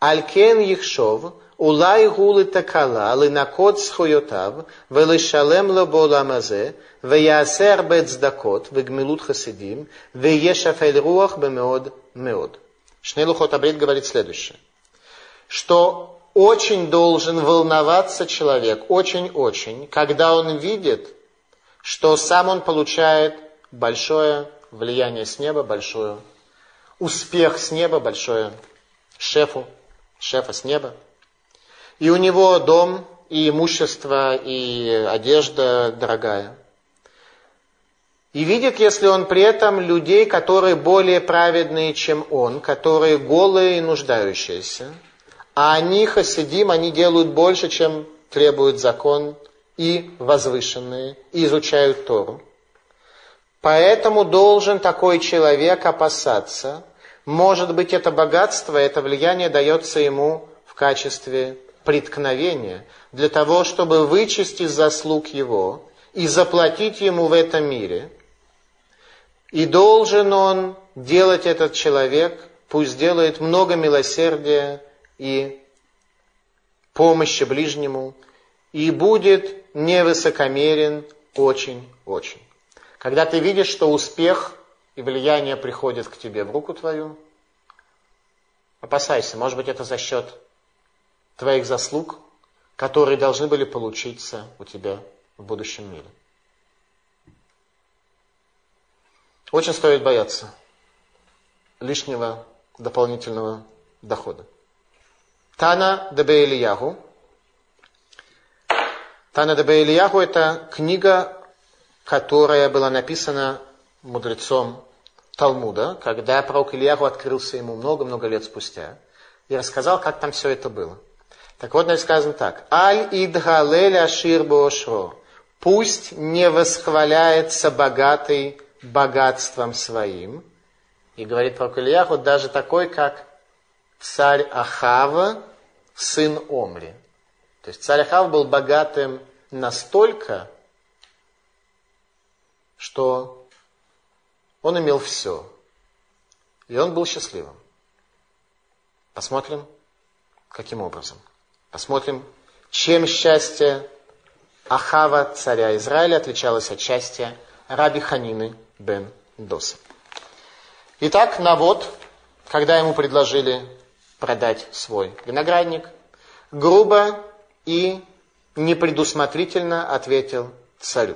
על כן יחשוב, אולי הוא לתקלה לנקות זכויותיו ולשלם לו בעולם הזה, ויעשה הרבה צדקות וגמילות חסידים, ויהיה שפל רוח במאוד מאוד. שני лухот Абрит говорит следующее, что очень должен волноваться человек, очень-очень, когда он видит, что сам он получает большое влияние с неба, большой успех с неба, большое шефу шефа с неба. И у него дом, и имущество, и одежда дорогая. И видит, если он при этом людей, которые более праведные, чем он, которые голые и нуждающиеся, а они, хасидим, они делают больше, чем требует закон, и возвышенные, и изучают Тору. Поэтому должен такой человек опасаться. Может быть, это богатство, это влияние дается ему в качестве преткновения, для того, чтобы вычесть из заслуг его и заплатить ему в этом мире. И должен он делать этот человек, пусть делает много милосердия и помощи ближнему, и будет невысокомерен очень-очень. Когда ты видишь, что успех и влияние приходят к тебе в руку твою, опасайся, может быть, это за счет твоих заслуг, которые должны были получиться у тебя в будущем мире. Очень стоит бояться лишнего дополнительного дохода. Тана Дебе Ильягу. Тана Дебе Ильягу – это книга, которая была написана мудрецом Талмуда, когда пророк Ильягу открылся ему много-много лет спустя и рассказал, как там все это было. Так вот, здесь сказано так. Аль идгалель ашир боошро. Пусть не восхваляется богатый богатством своим. И говорит пророк Ильяху, даже такой, как царь Ахава, сын Омри. То есть царь Ахав был богатым настолько, что он имел все. И он был счастливым. Посмотрим, каким образом. Посмотрим, чем счастье Ахава, царя Израиля, отличалось от счастья Раби Ханины бен Доса. Итак, Навод, когда ему предложили продать свой виноградник, грубо и непредусмотрительно ответил царю.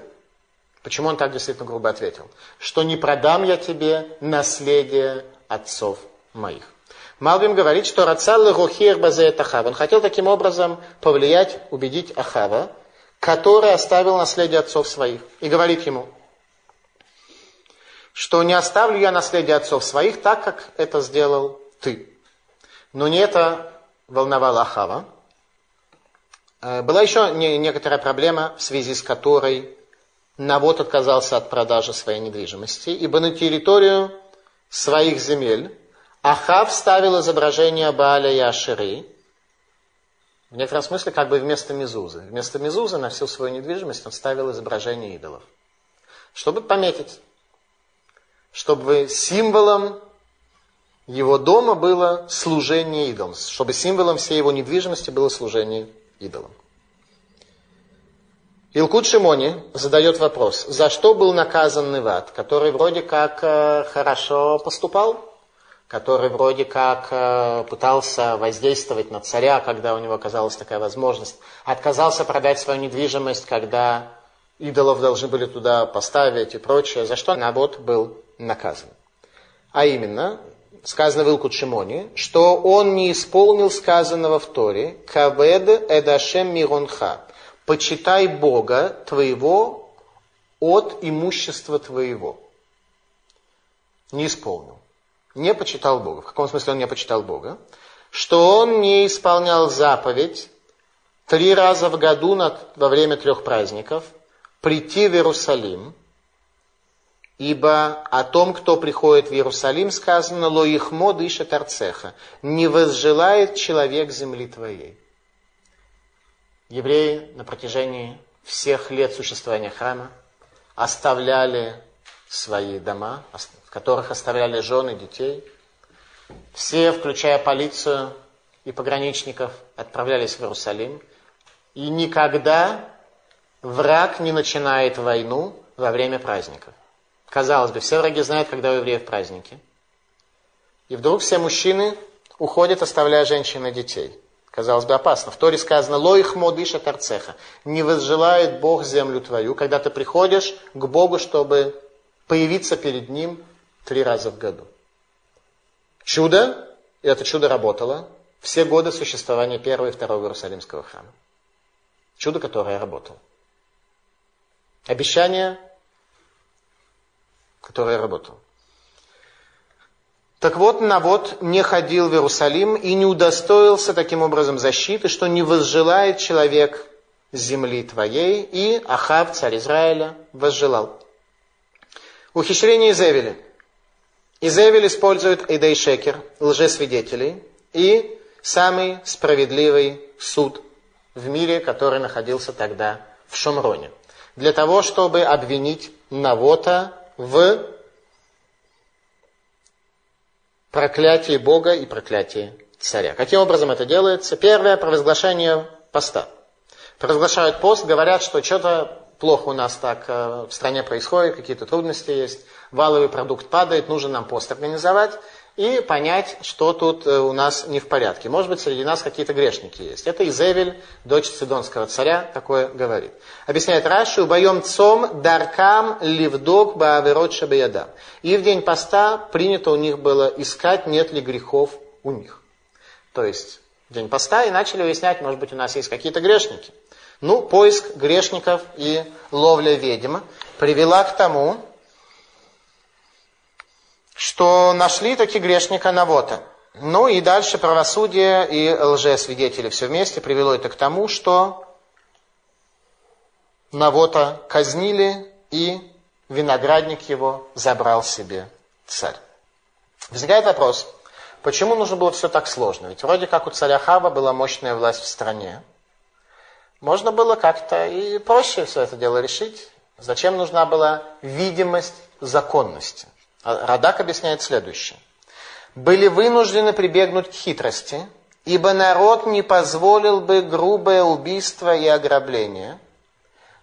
Почему он так действительно грубо ответил? Что не продам я тебе наследие отцов моих. Малбим говорит, что Рацаллы Рухир Базеет Ахав. Он хотел таким образом повлиять, убедить Ахава, который оставил наследие отцов своих. И говорит ему, что не оставлю я наследие отцов своих так, как это сделал ты. Но не это волновало Ахава. Э, была еще некоторая проблема, в связи с которой Навод отказался от продажи своей недвижимости, ибо на территорию своих земель Ахав ставил изображение Бааля и Аширы, в некотором смысле как бы вместо Мезузы. Вместо Мезузы на всю свою недвижимость он ставил изображение идолов. Чтобы пометить, чтобы символом его дома было служение идолам, чтобы символом всей его недвижимости было служение идолам. Илкут Шимони задает вопрос, за что был наказан Неват, который вроде как э, хорошо поступал, который вроде как э, пытался воздействовать на царя, когда у него оказалась такая возможность, отказался продать свою недвижимость, когда идолов должны были туда поставить и прочее, за что Набот был наказан. А именно, сказано в Илкут Шимоне, что он не исполнил сказанного в Торе «Кавед эдашем миронха» «Почитай Бога твоего от имущества твоего». Не исполнил. Не почитал Бога. В каком смысле он не почитал Бога? Что он не исполнял заповедь три раза в году во время трех праздников прийти в Иерусалим – Ибо о том, кто приходит в Иерусалим, сказано «Лоихмо дышит арцеха» – «Не возжелает человек земли твоей». Евреи на протяжении всех лет существования храма оставляли свои дома, в которых оставляли жены, детей. Все, включая полицию и пограничников, отправлялись в Иерусалим. И никогда враг не начинает войну во время праздников. Казалось бы, все враги знают, когда у евреев праздники. И вдруг все мужчины уходят, оставляя женщин и детей. Казалось бы, опасно. В Торе сказано, лоих модыша тарцеха. Не возжелает Бог землю твою, когда ты приходишь к Богу, чтобы появиться перед Ним три раза в году. Чудо, и это чудо работало. все годы существования первого и второго Иерусалимского храма. Чудо, которое работало. Обещание, которое работало. Так вот, Навод не ходил в Иерусалим и не удостоился таким образом защиты, что не возжелает человек земли твоей, и Ахав, царь Израиля, возжелал. Ухищрение Изевеля. Изевель использует Эдей Шекер, лжесвидетелей, и самый справедливый суд в мире, который находился тогда в Шумроне. Для того, чтобы обвинить Навота в проклятии Бога и проклятии царя. Каким образом это делается? Первое, провозглашение поста. Провозглашают пост, говорят, что что-то плохо у нас так э, в стране происходит, какие-то трудности есть, валовый продукт падает, нужно нам пост организовать и понять, что тут э, у нас не в порядке. Может быть, среди нас какие-то грешники есть. Это Изевель, дочь Сидонского царя, такое говорит. Объясняет Раши, убоем цом даркам ливдок бааверот шабиядам. И в день поста принято у них было искать, нет ли грехов у них. То есть, день поста и начали выяснять, может быть, у нас есть какие-то грешники. Ну, поиск грешников и ловля ведьм привела к тому, что нашли таки грешника Навота. Ну и дальше правосудие и лжесвидетели все вместе привело это к тому, что Навота казнили и виноградник его забрал себе царь. Возникает вопрос, почему нужно было все так сложно? Ведь вроде как у царя Хава была мощная власть в стране. Можно было как-то и проще все это дело решить. Зачем нужна была видимость законности? А Радак объясняет следующее. Были вынуждены прибегнуть к хитрости, ибо народ не позволил бы грубое убийство и ограбление.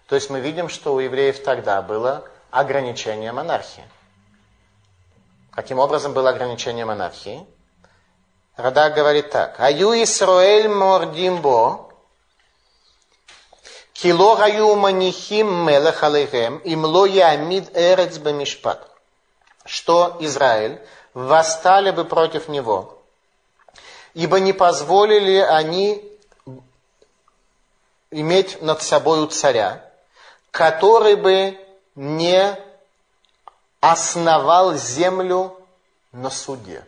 То есть мы видим, что у евреев тогда было ограничение монархии. Каким образом было ограничение монархии? Радак говорит так. Аю Исраэль мордимбо, кило гаю манихим мелех алейхем, им ло ямид эрец бемишпат что Израиль восстали бы против него, ибо не позволили они иметь над собой царя, который бы не основал землю на суде.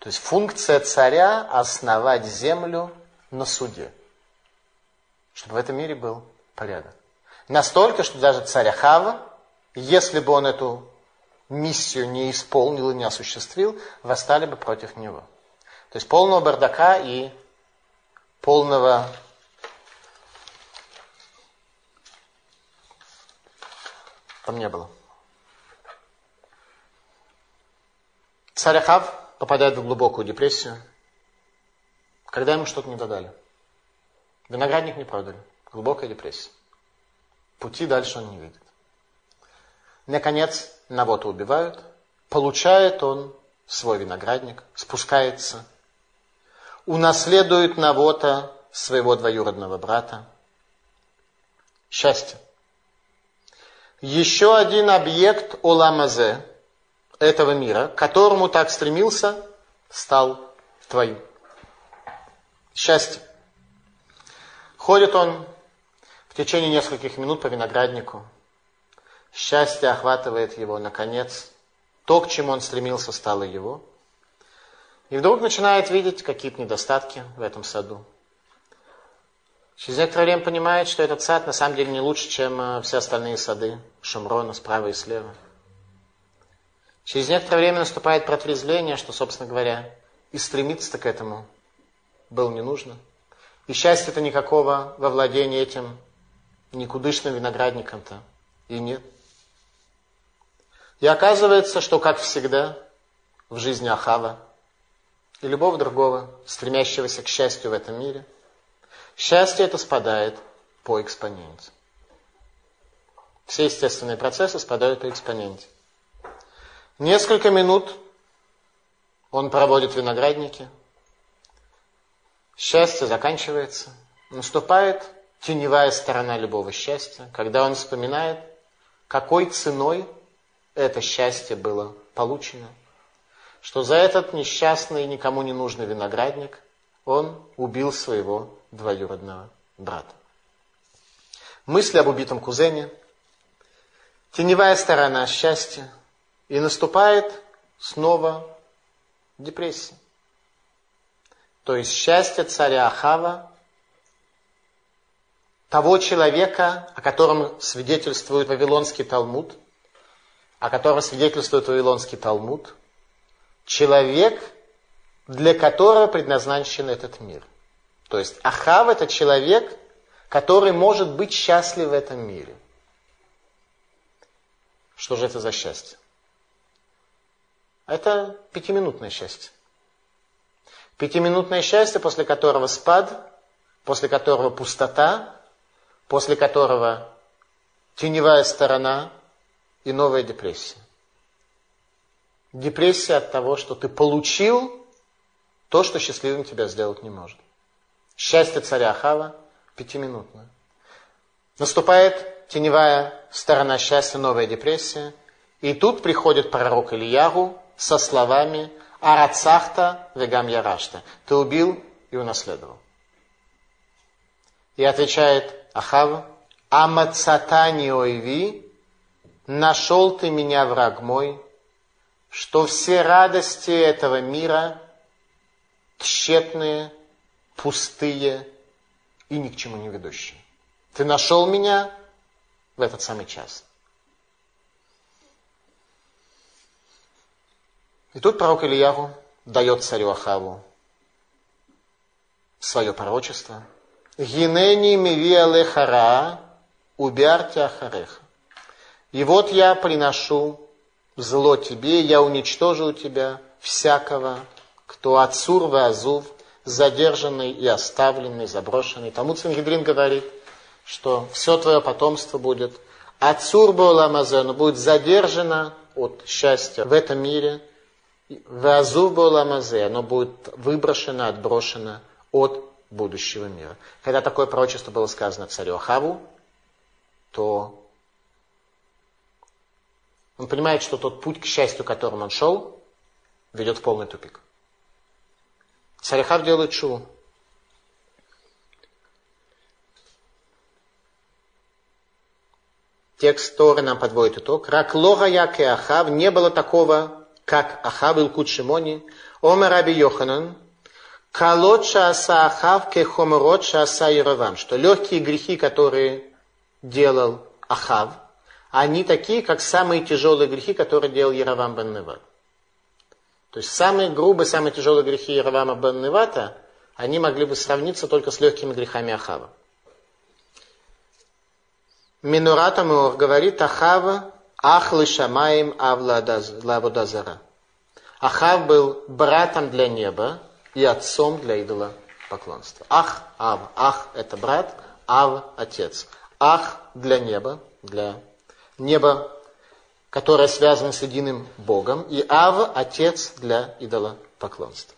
То есть функция царя основать землю на суде. Чтобы в этом мире был порядок. Настолько, что даже царь Ахава, если бы он эту миссию не исполнил и не осуществил, восстали бы против него. То есть полного бардака и полного там не было. Царь Ахав попадает в глубокую депрессию, когда ему что-то не додали. Виноградник не продали. Глубокая депрессия. Пути дальше он не видит. Наконец, Навота убивают, получает он свой виноградник, спускается, унаследует Навота своего двоюродного брата. Счастье. Еще один объект Оламазе, этого мира, к которому так стремился, стал твоим. Счастье. Ходит он в течение нескольких минут по винограднику, Счастье охватывает его, наконец. То, к чему он стремился, стало его. И вдруг начинает видеть какие-то недостатки в этом саду. Через некоторое время понимает, что этот сад на самом деле не лучше, чем э, все остальные сады Шумрона справа и слева. Через некоторое время наступает протрезвление, что, собственно говоря, и стремиться-то к этому было не нужно. И счастья-то никакого во владении этим никудышным виноградником-то и нет. И оказывается, что, как всегда, в жизни Ахава и любого другого, стремящегося к счастью в этом мире, счастье это спадает по экспоненте. Все естественные процессы спадают по экспоненте. Несколько минут он проводит в винограднике. Счастье заканчивается. Наступает теневая сторона любого счастья, когда он вспоминает, какой ценой это счастье было получено. что за этот несчастный, никому не нужный виноградник он убил своего двоюродного брата. Мысли об убитом кузене, теневая сторона счастья, и наступает снова депрессия. То есть счастье царя Ахава, того человека, о котором свидетельствует Вавилонский Талмуд, о котором свидетельствует Вавилонский Талмуд, человек, для которого предназначен этот мир. То есть Ахав это человек, который может быть счастлив в этом мире. Что же это за счастье? Это пятиминутное счастье. Пятиминутное счастье, после которого спад, после которого пустота, после которого теневая сторона и новая депрессия. Депрессия от того, что ты получил то, что счастливым тебя сделать не может. Счастье царя Ахава пятиминутное. Наступает теневая сторона счастья, новая депрессия. И тут приходит пророк Ильягу со словами Арацахта вегам ярашта. Ты убил и унаследовал. И отвечает Ахав, Амацатани ойви, нашел ты меня, враг мой, что все радости этого мира тщетные, пустые и ни к чему не ведущие. Ты нашел меня в этот самый час. И тут пророк Ильяру дает царю Ахаву свое пророчество. Гинени мивия лехара убярте ахареха. И вот я приношу зло тебе, я уничтожу тебя всякого, кто отцур азув, задержанный и оставленный, заброшенный. Талмуд Сангидрин говорит, что все твое потомство будет отцур Боламазену, будет задержано от счастья в этом мире – Вазув Боламазе, оно будет выброшено, отброшено от будущего мира. Когда такое пророчество было сказано царю Ахаву, то он понимает, что тот путь к счастью, которым он шел, ведет в полный тупик. Царь делает шуву. Текст Торы нам подводит итог. Рак лога як и Ахав, не было такого как Ахав Илкут Шимони, Омер Раби Йоханан, Калот Шааса Ахав Кехоморот Шааса Яровам, что легкие грехи, которые делал Ахав, они такие, как самые тяжелые грехи, которые делал Яровам бен Неват. То есть самые грубые, самые тяжелые грехи Яровама бен Невата, они могли бы сравниться только с легкими грехами Ахава. Минурат Амур говорит, Ахава Ах лишамаем авладазара. Ахав был братом для неба и отцом для идола поклонства. Ах, Ав. Ах – это брат, Ав – отец. Ах для неба, для неба, которое связано с единым Богом, и Ав – отец для идола поклонства.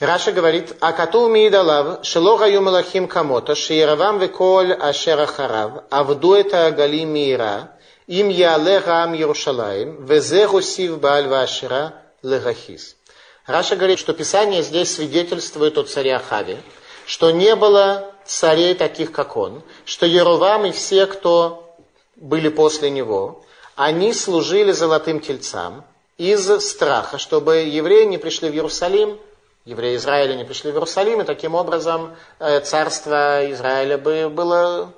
Раша говорит, а кату миидалав, шелога юмалахим камота, шиеравам веколь ашера харав, авду это агали мира, им яле рам Ярушалаем, везе гусив бааль вашера легахис. Раша говорит, что Писание здесь свидетельствует о царе Ахаве, что не было царей таких, как он, что Яровам и все, кто были после него, они служили золотым тельцам из страха, чтобы евреи не пришли в Иерусалим евреи Израиля не пришли в Иерусалим, и таким образом э, царство Израиля бы было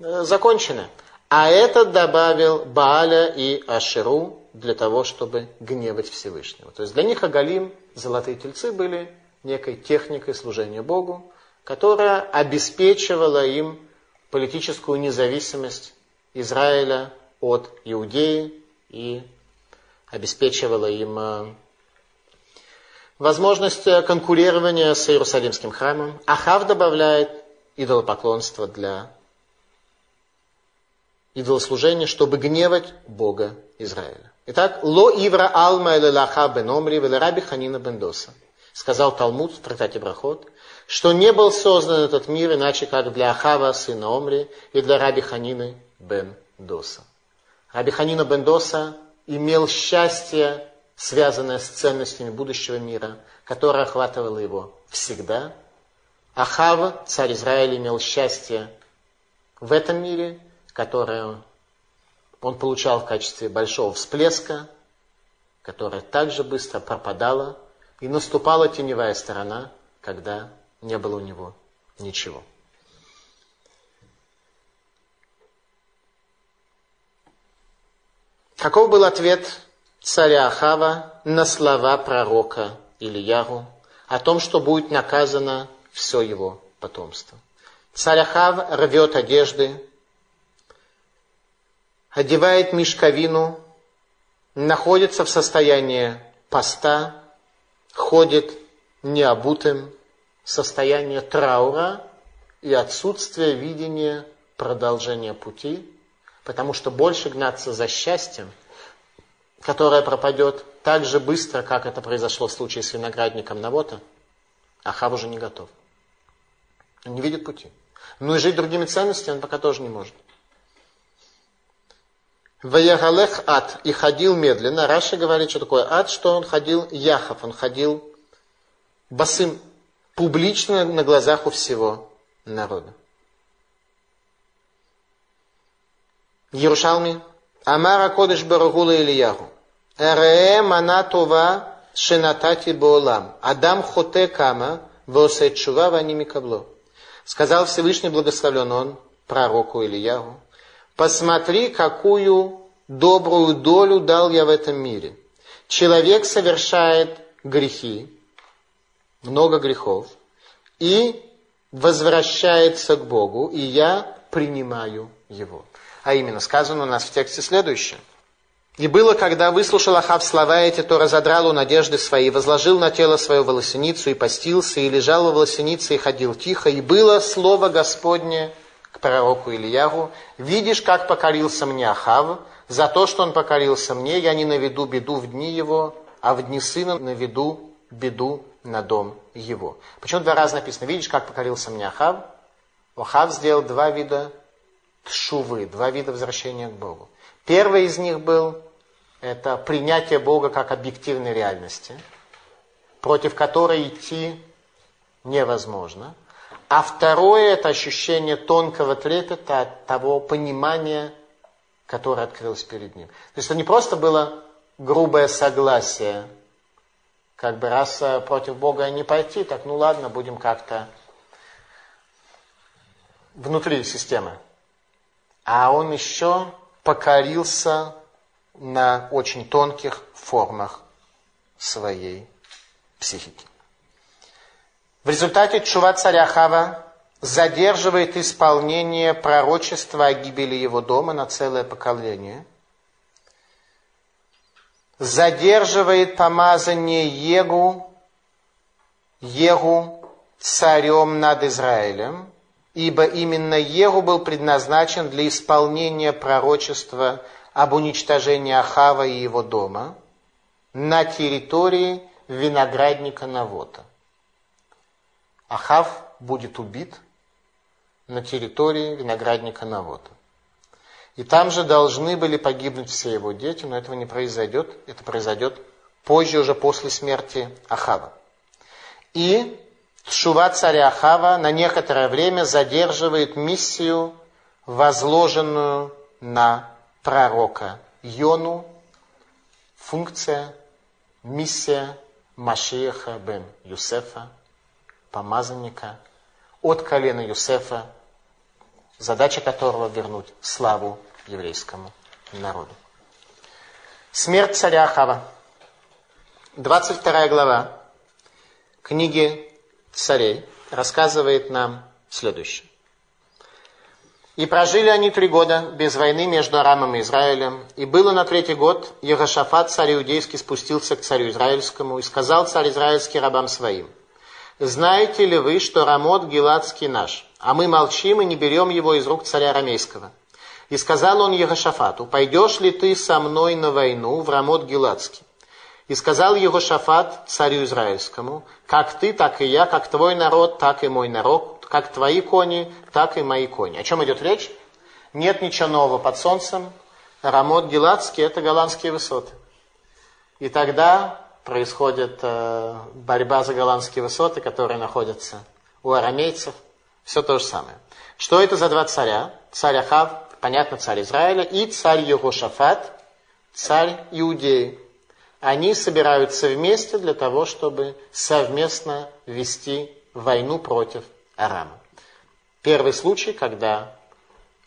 э, закончено. А этот добавил Бааля и Ашеру для того, чтобы гневать Всевышнего. То есть для них Агалим, золотые тельцы, были некой техникой служения Богу, которая обеспечивала им политическую независимость Израиля от Иудеи и обеспечивала им э, возможность э, конкурирования с Иерусалимским храмом. Ахав добавляет идолопоклонство для идолослужения, чтобы гневать Бога Израиля. Итак, ло ивра алма или лаха бен омри раби ханина бен доса. Сказал Талмуд в трактате Брахот, что не был создан этот мир иначе, как для Ахава, сына Омри, и для раби Ханины бен Доса. Раби Ханина бен Доса имел счастье, связанное с ценностями будущего мира, которое охватывало его всегда. Ахав, царь Израиля, имел счастье в этом мире, которое он получал в качестве большого всплеска, которое также быстро пропадало, и наступала теневая сторона, когда не было у него ничего. Каков был ответ царя Ахава на слова пророка Ильягу о том, что будет наказано все его потомство? Царь Ахав рвет одежды, одевает мешковину, находится в состоянии поста, ходит необутым, состояние траура и отсутствие видения продолжения пути, потому что больше гнаться за счастьем, которое пропадет так же быстро, как это произошло в случае с виноградником Навота, Ахав уже не готов. Он не видит пути. Но и жить другими ценностями он пока тоже не может. Ваягалех ад и ходил медленно. Раша говорит, что такое ад, что он ходил яхов, он ходил босым, публично на глазах у всего народа. Иерушалми, Амара Кодыш Барагула Ильяху, Эрее Мана Това Шинатати Боолам, Адам Хоте Кама, Восет Чува Ваними Кабло. Сказал Всевышний благословлен он пророку Ильягу, посмотри, какую добрую долю дал я в этом мире. Человек совершает грехи, много грехов, и возвращается к Богу, и я принимаю его. А именно, сказано у нас в тексте следующее. И было, когда выслушал Ахав слова эти, то разодрал он одежды свои, возложил на тело свою волосеницу и постился, и лежал во волосенице и ходил тихо. И было слово Господне к пророку Ильягу, видишь, как покорился мне Ахав, за то, что он покорился мне, я не наведу беду в дни его, а в дни сына наведу беду на дом его. Почему два раза написано? Видишь, как покорился мне Ахав? Ахав сделал два вида тшувы, два вида возвращения к Богу. Первый из них был это принятие Бога как объективной реальности, против которой идти невозможно. А второе – это ощущение тонкого трепета от того понимания, которое открылось перед ним. То есть это не просто было грубое согласие как бы раз э, против Бога не пойти, так ну ладно, будем как-то внутри системы. А он еще покорился на очень тонких формах своей психики. В результате чува царя Хава задерживает исполнение пророчества о гибели его дома на целое поколение – задерживает помазание Егу, Егу царем над Израилем, ибо именно Егу был предназначен для исполнения пророчества об уничтожении Ахава и его дома на территории виноградника Навота. Ахав будет убит на территории виноградника Навота. И там же должны были погибнуть все его дети, но этого не произойдет. Это произойдет позже, уже после смерти Ахава. И Шува царя Ахава на некоторое время задерживает миссию, возложенную на пророка Йону, функция, миссия Машиеха бен Юсефа, помазанника, от колена Юсефа задача которого вернуть славу еврейскому народу. Смерть царя Ахава. 22 глава книги царей рассказывает нам следующее. И прожили они три года без войны между Арамом и Израилем. И было на третий год, Егошафат, царь иудейский, спустился к царю израильскому и сказал царь израильский рабам своим, «Знаете ли вы, что Рамот Гиладский наш, а мы молчим и не берем его из рук царя Рамейского. И сказал он Егошафату, пойдешь ли ты со мной на войну в Рамот Гиладский? И сказал Егошафат царю Израильскому, как ты, так и я, как твой народ, так и мой народ, как твои кони, так и мои кони. О чем идет речь? Нет ничего нового под солнцем. Рамот Геладский – это голландские высоты. И тогда происходит э, борьба за голландские высоты, которые находятся у арамейцев. Все то же самое. Что это за два царя? Царь Ахав, понятно, царь Израиля, и царь Егошафат, царь Иудеи. Они собираются вместе для того, чтобы совместно вести войну против Арама. Первый случай, когда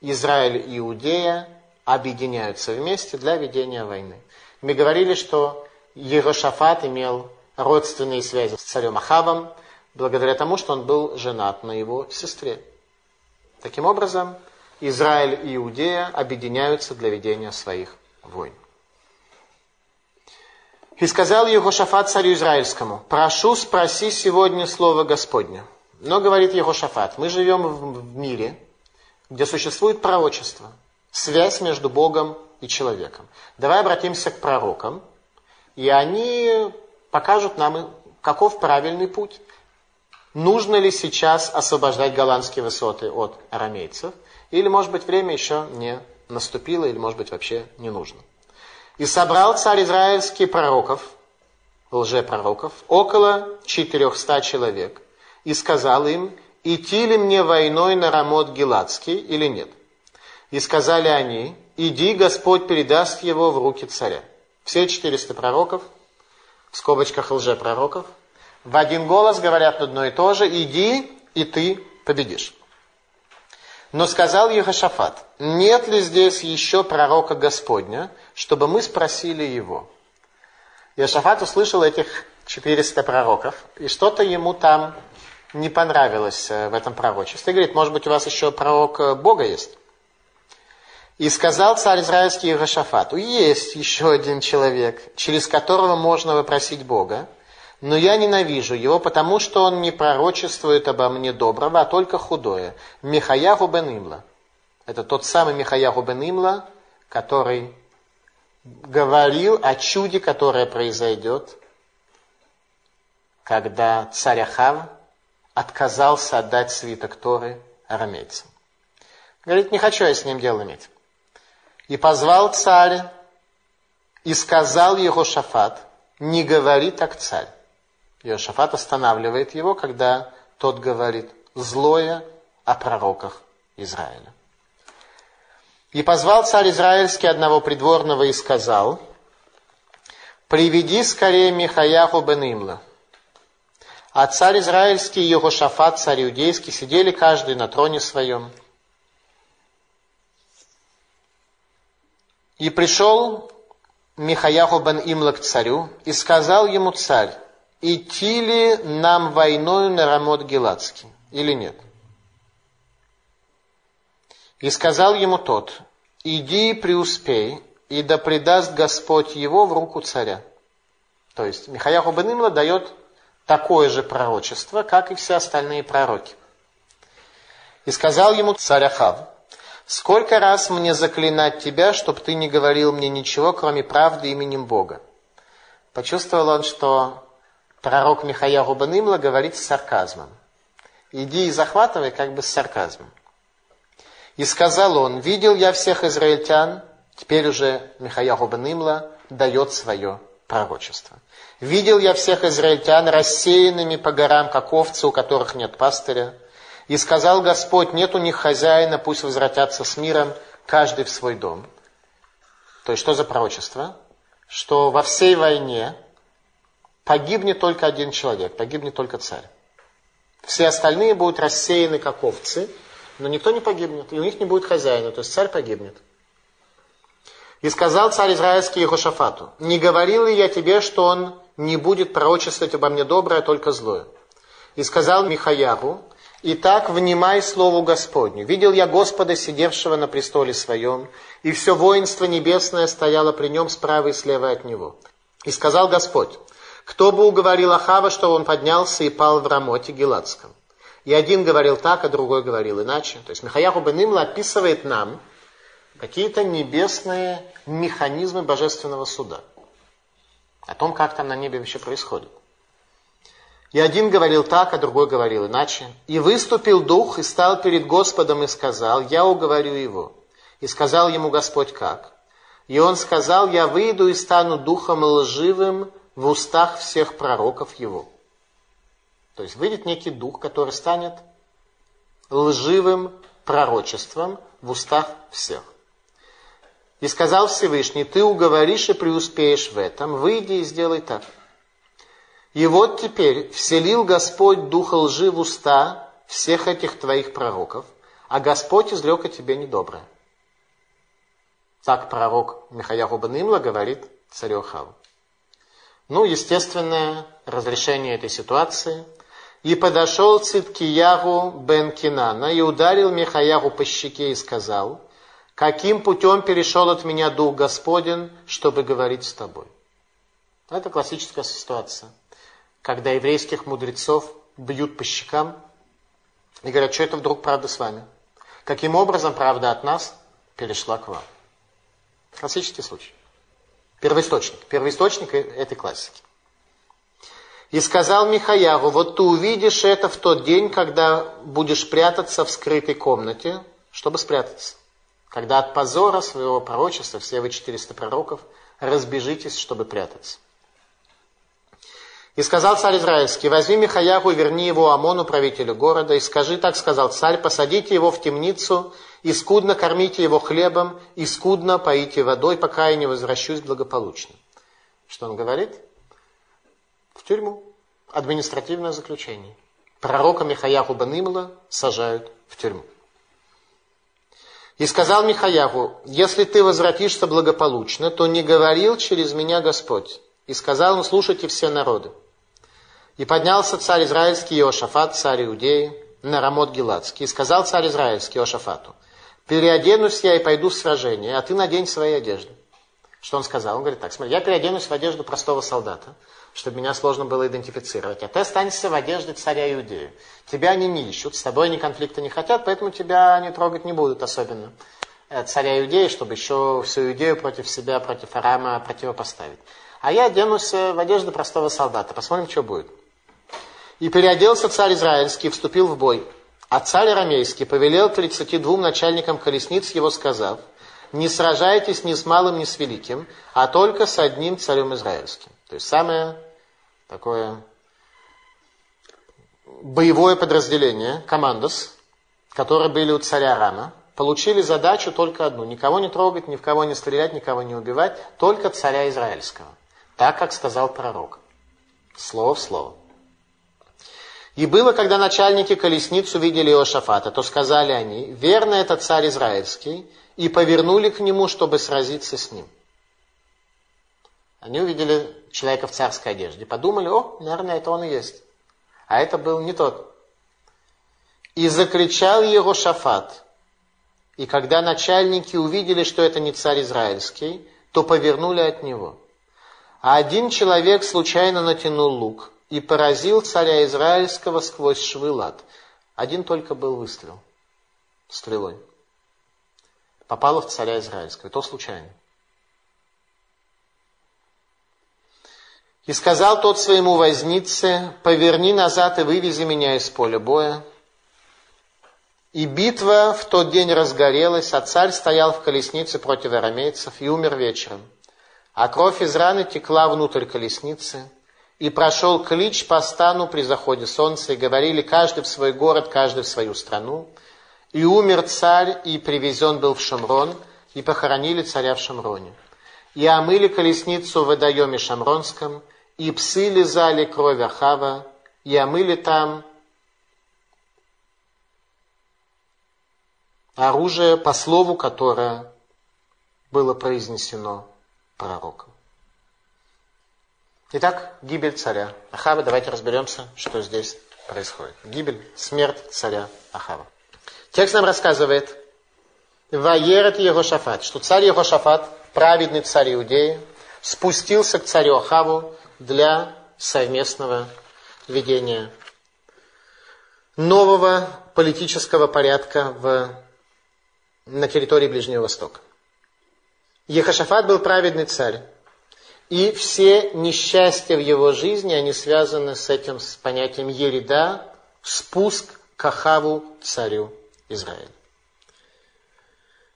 Израиль и Иудея объединяются вместе для ведения войны. Мы говорили, что Егошафат имел родственные связи с царем Ахавом, благодаря тому, что он был женат на его сестре. Таким образом, Израиль и Иудея объединяются для ведения своих войн. И сказал Егошафат царю Израильскому, прошу, спроси сегодня слово Господне. Но, говорит Егошафат, мы живем в мире, где существует пророчество, связь между Богом и человеком. Давай обратимся к пророкам, и они покажут нам, каков правильный путь. Нужно ли сейчас освобождать голландские высоты от арамейцев, или, может быть, время еще не наступило, или, может быть, вообще не нужно. И собрал царь израильский пророков, лжепророков, около 400 человек, и сказал им, идти ли мне войной на Рамот Геладский или нет. И сказали они, иди, Господь передаст его в руки царя. Все 400 пророков, в скобочках лжепророков, в один голос говорят одно и то же, иди, и ты победишь. Но сказал Ехошафат, нет ли здесь еще пророка Господня, чтобы мы спросили его. Ехошафат услышал этих 400 пророков, и что-то ему там не понравилось э, в этом пророчестве. И говорит, может быть, у вас еще пророк э, Бога есть? И сказал царь израильский Иерошафату, есть еще один человек, через которого можно вопросить Бога, но я ненавижу его, потому что он не пророчествует обо мне доброго, а только худое. Михаяху бен Имла. Это тот самый Михаяху бен Имла, который говорил о чуде, которое произойдет, когда царь Ахав отказался отдать свиток Торы арамейцам. Говорит, не хочу я с ним дело иметь. И позвал царь, и сказал его Шафат, не говори так царь. Иошафат останавливает его, когда тот говорит злое о пророках Израиля. И позвал царь израильский одного придворного и сказал, «Приведи скорее Михаяху бен Имла». А царь израильский и Егошафат, царь иудейский, сидели каждый на троне своем – И пришел Михаяху бен Имла к царю и сказал ему царь, идти ли нам войною на Рамот Геладский или нет? И сказал ему тот, иди и преуспей, и да предаст Господь его в руку царя. То есть Михаяху бен дает такое же пророчество, как и все остальные пророки. И сказал ему царь Ахав, Сколько раз мне заклинать тебя, чтобы ты не говорил мне ничего, кроме правды именем Бога? Почувствовал он, что пророк Михаил Рубанымла говорит с сарказмом. Иди и захватывай как бы с сарказмом. И сказал он, видел я всех израильтян, теперь уже Михаил Рубанымла дает свое пророчество. Видел я всех израильтян рассеянными по горам, как овцы, у которых нет пастыря, и сказал Господь, нет у них хозяина, пусть возвратятся с миром, каждый в свой дом. То есть что за пророчество? Что во всей войне погибнет только один человек, погибнет только царь. Все остальные будут рассеяны, как овцы, но никто не погибнет, и у них не будет хозяина, то есть царь погибнет. И сказал царь израильский Ехошафату, не говорил ли я тебе, что он не будет пророчествовать обо мне доброе, а только злое? И сказал Михаяру, Итак, внимай слову Господню. Видел я Господа, сидевшего на престоле своем, и все воинство небесное стояло при нем справа и слева от него. И сказал Господь, кто бы уговорил Ахава, что он поднялся и пал в Рамоте Геладском. И один говорил так, а другой говорил иначе. То есть Михаяху бен описывает нам какие-то небесные механизмы божественного суда. О том, как там на небе вообще происходит. И один говорил так, а другой говорил иначе. И выступил дух и стал перед Господом и сказал, я уговорю его. И сказал ему Господь как? И он сказал, я выйду и стану духом лживым в устах всех пророков его. То есть выйдет некий дух, который станет лживым пророчеством в устах всех. И сказал Всевышний, ты уговоришь и преуспеешь в этом, выйди и сделай так. И вот теперь вселил Господь духа лжи в уста всех этих твоих пророков, а Господь изрек о тебе недоброе. Так пророк Михаяху Банимла говорит царю Ахаву. Ну, естественное разрешение этой ситуации. И подошел Циткиягу бен Кинана и ударил Михаяху по щеке и сказал, каким путем перешел от меня Дух Господен, чтобы говорить с тобой. Это классическая ситуация когда еврейских мудрецов бьют по щекам и говорят, что это вдруг правда с вами? Каким образом правда от нас перешла к вам? Классический случай. Первоисточник. Первоисточник этой классики. И сказал Михаяру, вот ты увидишь это в тот день, когда будешь прятаться в скрытой комнате, чтобы спрятаться. Когда от позора своего пророчества, все вы 400 пророков, разбежитесь, чтобы прятаться. И сказал царь Израильский, возьми Михаяху и верни его Амону, правителю города, и скажи, так сказал царь, посадите его в темницу, и скудно кормите его хлебом, и скудно поите водой, пока я не возвращусь благополучно. Что он говорит? В тюрьму. Административное заключение. Пророка Михаяху Банимла сажают в тюрьму. И сказал Михаяху, если ты возвратишься благополучно, то не говорил через меня Господь. И сказал он, слушайте все народы. И поднялся царь израильский Иошафат, царь Иудеи, на Рамот Гиладский, и сказал царь израильский Иошафату, переоденусь я и пойду в сражение, а ты надень свои одежды. Что он сказал? Он говорит так, смотри, я переоденусь в одежду простого солдата, чтобы меня сложно было идентифицировать, а ты останешься в одежде царя Иудеи. Тебя они не ищут, с тобой они конфликта не хотят, поэтому тебя они трогать не будут особенно э, царя Иудеи, чтобы еще всю Иудею против себя, против Арама противопоставить. А я оденусь в одежду простого солдата. Посмотрим, что будет. И переоделся царь Израильский вступил в бой. А царь Арамейский повелел 32 начальникам колесниц его, сказав, не сражайтесь ни с малым, ни с великим, а только с одним царем израильским. То есть самое такое боевое подразделение, командос, которые были у царя Рама, получили задачу только одну. Никого не трогать, ни в кого не стрелять, никого не убивать, только царя израильского. Так, как сказал пророк. Слово в слово. И было, когда начальники колесниц увидели Иошафата, то сказали они, верно это царь израильский, и повернули к нему, чтобы сразиться с ним. Они увидели человека в царской одежде, подумали, о, наверное, это он и есть. А это был не тот. И закричал Иошафат. И когда начальники увидели, что это не царь израильский, то повернули от него. А один человек случайно натянул лук – и поразил царя Израильского сквозь швы лад. Один только был выстрел стрелой. Попало в царя Израильского, то случайно. И сказал тот своему вознице, поверни назад и вывези меня из поля боя. И битва в тот день разгорелась, а царь стоял в колеснице против арамейцев и умер вечером. А кровь из раны текла внутрь колесницы, и прошел клич по стану при заходе солнца, и говорили каждый в свой город, каждый в свою страну. И умер царь, и привезен был в Шамрон, и похоронили царя в Шамроне. И омыли колесницу в водоеме Шамронском, и псы лизали кровь Ахава, и омыли там оружие, по слову которое было произнесено пророком. Итак, гибель царя Ахава. Давайте разберемся, что здесь происходит. Гибель, смерть царя Ахава. Текст нам рассказывает, Ваерет Егошафат, что царь Егошафат, праведный царь Иудеи, спустился к царю Ахаву для совместного ведения нового политического порядка в, на территории Ближнего Востока. Ехошафат был праведный царь. И все несчастья в его жизни, они связаны с этим, с понятием Ерида, спуск к Ахаву, царю Израиля.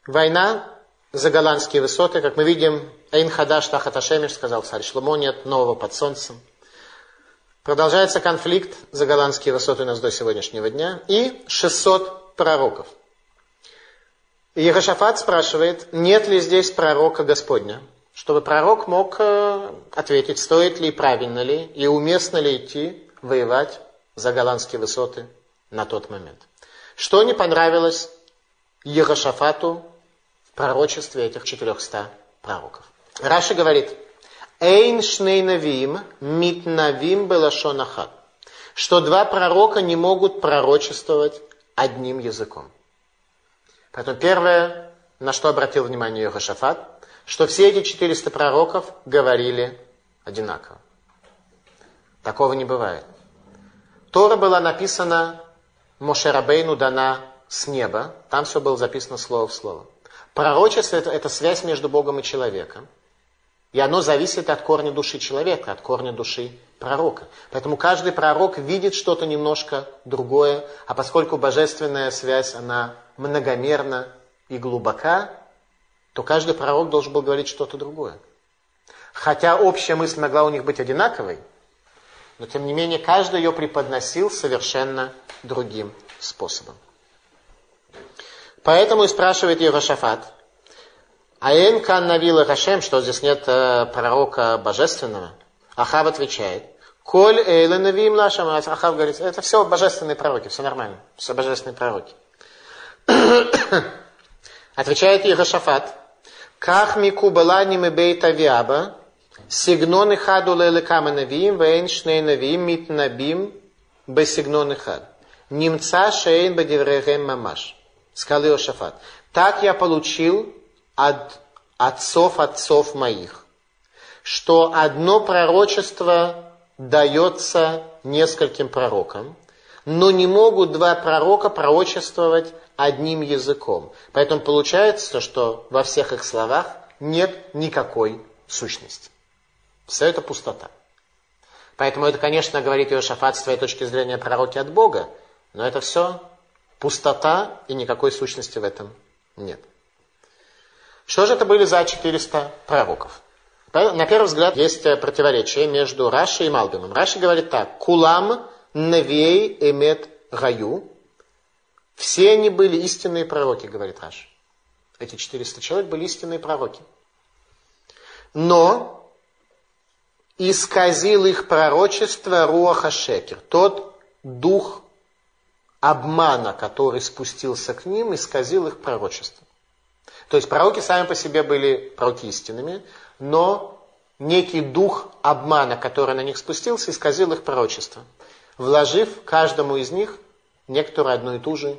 Война за голландские высоты. Как мы видим, Эйн Хадаш Тахаташемиш сказал царь Шломо, нет нового под солнцем. Продолжается конфликт за голландские высоты у нас до сегодняшнего дня. И 600 пророков. Ехашафат спрашивает, нет ли здесь пророка Господня, чтобы пророк мог э, ответить, стоит ли, правильно ли и уместно ли идти воевать за голландские высоты на тот момент. Что не понравилось Ехашафату в пророчестве этих 400 пророков? Раша говорит, Эйн шнейнавим митнавим белашонахат, что два пророка не могут пророчествовать одним языком. Поэтому первое, на что обратил внимание Йохашафат, что все эти 400 пророков говорили одинаково. Такого не бывает. Тора была написана Мошерабейну дана с неба. Там все было записано слово в слово. Пророчество это, это связь между Богом и человеком. И оно зависит от корня души человека, от корня души пророка. Поэтому каждый пророк видит что-то немножко другое, а поскольку божественная связь, она многомерна и глубока, то каждый пророк должен был говорить что-то другое. Хотя общая мысль могла у них быть одинаковой, но тем не менее каждый ее преподносил совершенно другим способом. Поэтому и спрашивает Иерошафат, Аэн кан навила Хашем, что здесь нет э, пророка божественного. Ахав отвечает, Коль эйле навим нашим. Ахав говорит, это все божественные пророки, все нормально, все божественные пророки. Отвечает Иерошафат, Ках мику балани бейт авиаба, сигнон хаду лелекама навиим, вейн шней навиим, мит набим, бесигнон хад. Немца шейн бадеврегем мамаш. Сказал Иерошафат. Так я получил от отцов отцов моих, что одно пророчество дается нескольким пророкам, но не могут два пророка пророчествовать одним языком. Поэтому получается, что во всех их словах нет никакой сущности. Все это пустота. Поэтому это, конечно, говорит Иошафат с твоей точки зрения пророки от Бога, но это все пустота и никакой сущности в этом нет. Что же это были за 400 пророков? На первый взгляд есть э, противоречие между Рашей и Малбимом. Раши говорит так. Кулам навей эмет гаю. Все они были истинные пророки, говорит Раши. Эти 400 человек были истинные пророки. Но исказил их пророчество Руаха Шекер. Тот дух обмана, который спустился к ним, исказил их пророчество. То есть пророки сами по себе были пророки истинными, но некий дух обмана, который на них спустился, исказил их пророчество, вложив каждому из них некоторую одну и ту же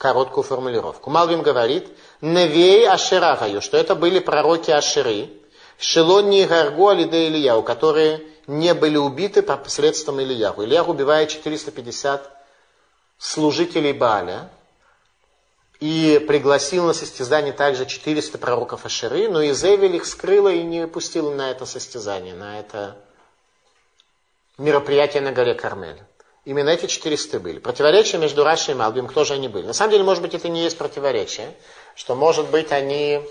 короткую формулировку. Малвим говорит, «Невей Ашерагаю», что это были пророки Ашеры, Шелонни Гаргу Алиде Ильяу, которые не были убиты посредством Ильяху. Ильях убивает 450 служителей Бааля, и пригласил на состязание также 400 пророков Ашеры, но Изевель их скрыла и не пустила на это состязание, на это мероприятие на горе Кармель. Именно эти 400 были. Противоречия между Рашей и Малбим, кто же они были? На самом деле, может быть, это не есть противоречие, что, может быть, они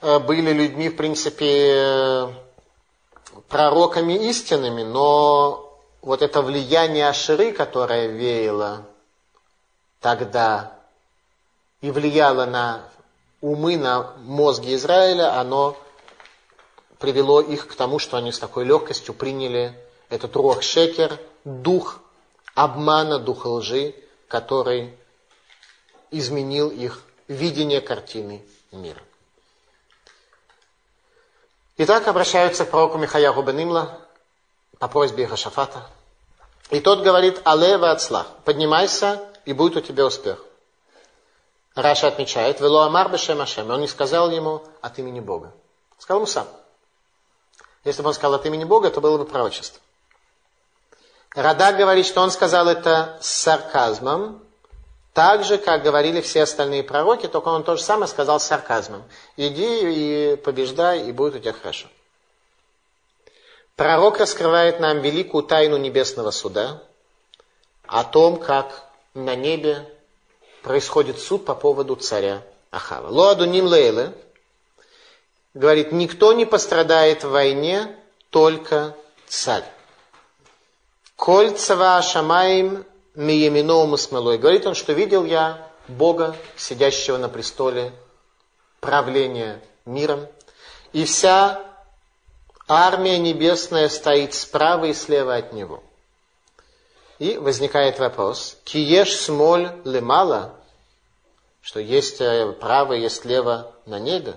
э, были людьми, в принципе, пророками истинными, но вот это влияние Аширы, которое веяло тогда и влияло на умы, на мозги Израиля, оно привело их к тому, что они с такой легкостью приняли этот рух шекер, дух обмана, дух лжи, который изменил их видение картины мира. Итак, обращаются к пророку Михаяху Бенимла по просьбе Ирашафата. И тот говорит, Алева отслах, поднимайся, и будет у тебя успех. Раша отмечает, «Вело амар бешем Ашем». Он не сказал ему от имени Бога. Сказал ему сам. Если бы он сказал от имени Бога, то было бы пророчество. Рада говорит, что он сказал это с сарказмом, так же, как говорили все остальные пророки, только он то же самое сказал с сарказмом. Иди и побеждай, и будет у тебя хорошо. Пророк раскрывает нам великую тайну небесного суда, о том, как на небе происходит суд по поводу царя Ахава. Лоадуним лейле говорит, никто не пострадает в войне, только царь. Коль цава шамаим миеминоум смолой. Говорит он, что видел я Бога, сидящего на престоле правления миром, и вся армия небесная стоит справа и слева от него. И возникает вопрос, киеш смоль лемала, что есть э, право, есть лево на небе.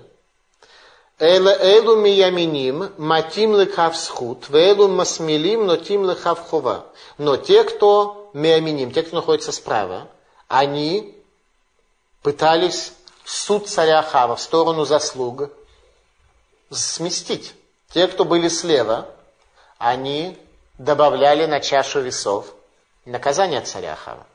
Эла элу мияминим матим лекав схут, вэлу масмилим нотим лекав хова. Но те, кто мияминим, те, кто находится справа, они пытались суд царя Хава в сторону заслуг сместить. Те, кто были слева, они добавляли на чашу весов наказание царя Хава.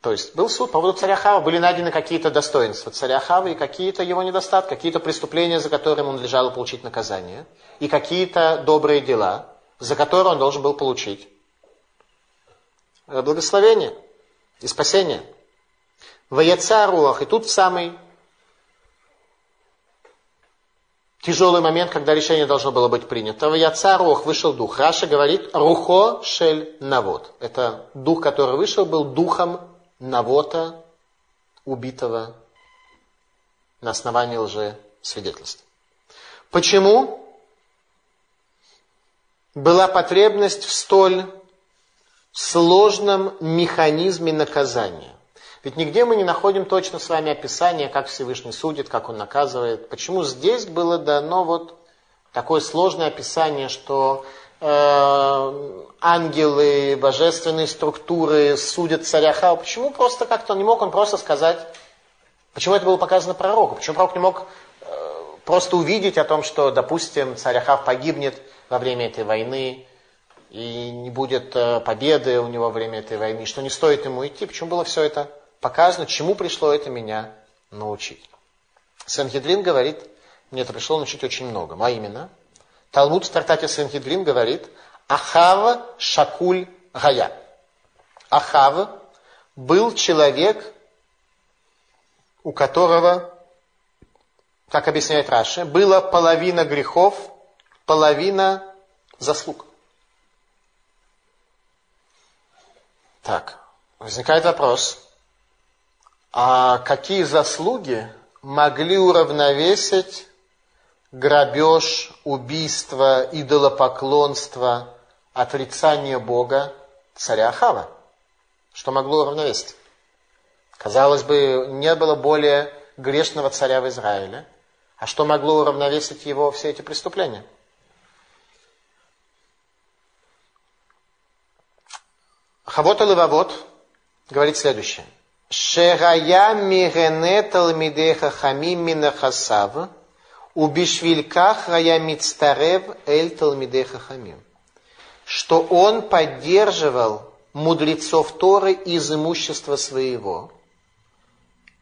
То есть был суд по поводу царя Хава, были найдены какие-то достоинства царя Хава и какие-то его недостатки, какие-то преступления, за которые он надлежало получить наказание, и какие-то добрые дела, за которые он должен был получить благословение и спасение. Ваяца руах, и тут самый тяжелый момент, когда решение должно было быть принято. В Яцарох вышел дух. Раша говорит Рухо Шель Навод. Это дух, который вышел, был духом Навота, убитого на основании лжи свидетельств. Почему была потребность в столь сложном механизме наказания? Ведь нигде мы не находим точно с вами описания, как Всевышний судит, как Он наказывает. Почему здесь было дано вот такое сложное описание, что ангелы, божественные структуры судят царя Хава? Почему просто как-то не мог он просто сказать, почему это было показано пророку? Почему пророк не мог э, просто увидеть о том, что, допустим, царь Ахав погибнет во время этой войны, и не будет э, победы у него во время этой войны, что не стоит ему идти. Почему было все это показано, чему пришло это меня научить. Сенхедрин говорит, мне это пришло научить очень много. А именно, Талмуд в трактате Сенхедрин говорит, Ахава Шакуль Гая. Ахав был человек, у которого, как объясняет Раши, было половина грехов, половина заслуг. Так, возникает вопрос, а какие заслуги могли уравновесить грабеж, убийство, идолопоклонство, отрицание Бога царя Ахава? Что могло уравновесить? Казалось бы, не было более грешного царя в Израиле. А что могло уравновесить его все эти преступления? Хавот Левавот говорит следующее. Шерая мирене талмидей хахамим минахасав, убишвильках рая мицтарев эль талмидей хахамим. Что он поддерживал мудрецов Торы из имущества своего.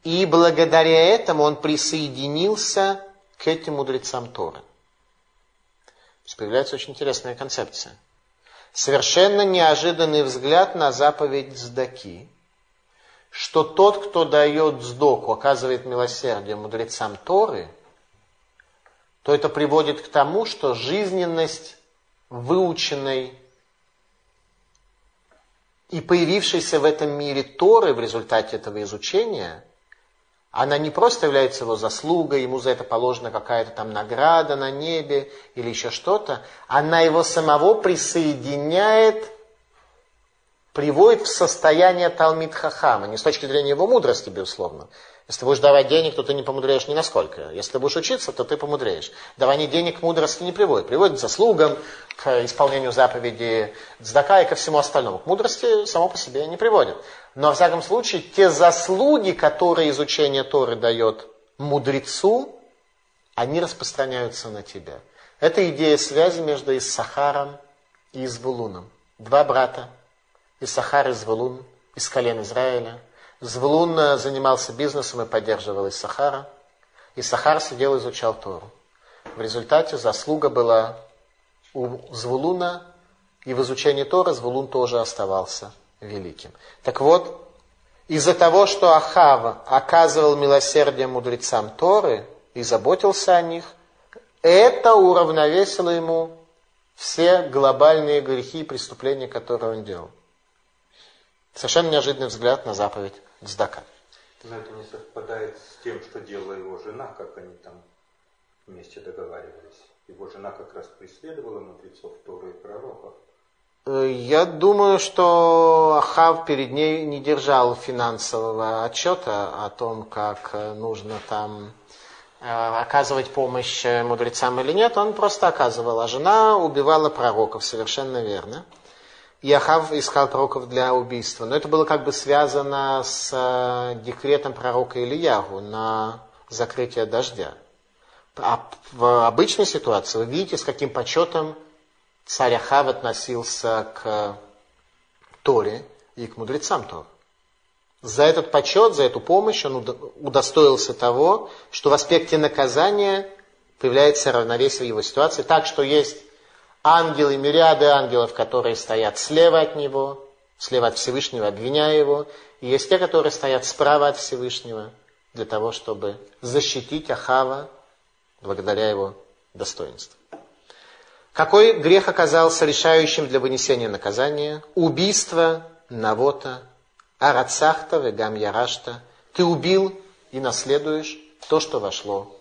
И благодаря этому он присоединился к этим мудрецам Торы. То есть появляется очень интересная концепция. Совершенно неожиданный взгляд на заповедь Здаки – что тот, кто дает сдоку, оказывает милосердие мудрецам Торы, то это приводит к тому, что жизненность выученной и появившейся в этом мире Торы в результате этого изучения, она не просто является его заслугой, ему за это положена какая-то там награда на небе или еще что-то, она его самого присоединяет приводит в состояние Талмит Хахама, не с точки зрения его мудрости, безусловно. Если ты будешь давать денег, то ты не помудреешь ни насколько. Если ты будешь учиться, то ты помудреешь. Давание денег к мудрости не приводит. Приводит к заслугам, к исполнению заповеди Цдака и ко всему остальному. К мудрости само по себе не приводит. Но, во всяком случае, те заслуги, которые изучение Торы дает мудрецу, они распространяются на тебя. Это идея связи между Иссахаром и Извулуном. Два брата, Исахар и Звулун из колен Израиля. Звулун занимался бизнесом и поддерживал Исахара. Исахар сидел и изучал Тору. В результате заслуга была у Звулуна, и в изучении Тора Звулун тоже оставался великим. Так вот, из-за того, что Ахав оказывал милосердие мудрецам Торы и заботился о них, это уравновесило ему все глобальные грехи и преступления, которые он делал. Совершенно неожиданный взгляд на заповедь Цдака. Но это не совпадает с тем, что делала его жена, как они там вместе договаривались. Его жена как раз преследовала мудрецов Торы и пророков. Э, я думаю, что Ахав перед ней не держал финансового отчета о том, как э, нужно там э, оказывать помощь мудрецам или нет. Он просто оказывал. А жена убивала пророков, совершенно верно. И Ахав искал пророков для убийства. Но это было как бы связано с декретом пророка Ильягу на закрытие дождя. А в обычной ситуации вы видите, с каким почетом царь Ахав относился к Торе и к мудрецам Торы. За этот почет, за эту помощь он удостоился того, что в аспекте наказания появляется равновесие в его ситуации, так что есть ангелы, мириады ангелов, которые стоят слева от него, слева от Всевышнего, обвиняя его, и есть те, которые стоят справа от Всевышнего, для того, чтобы защитить Ахава благодаря его достоинству. Какой грех оказался решающим для вынесения наказания? Убийство Навота, Арацахта, Вегам Ярашта. Ты убил и наследуешь то, что вошло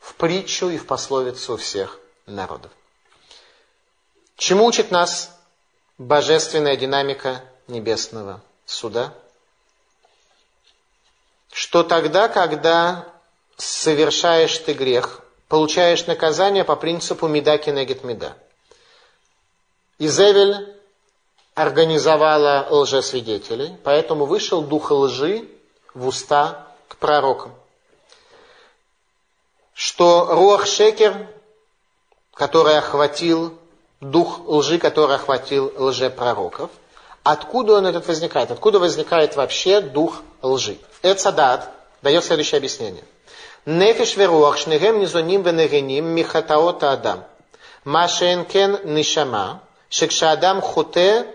в притчу и в пословицу всех народов. Чему учит нас божественная динамика небесного суда? Что тогда, когда совершаешь ты грех, получаешь наказание по принципу меда кенегет меда. Изевель организовала лжесвидетелей, поэтому вышел дух лжи в уста к пророкам. Что Руах Шекер, который охватил, дух лжи, который охватил лжепророков. Откуда он этот возникает? Откуда возникает вообще дух лжи? Эцадат дает следующее объяснение. Нефиш веруах шнегем низоним венегеним михатаота адам. Машенкен нишама шекшадам хуте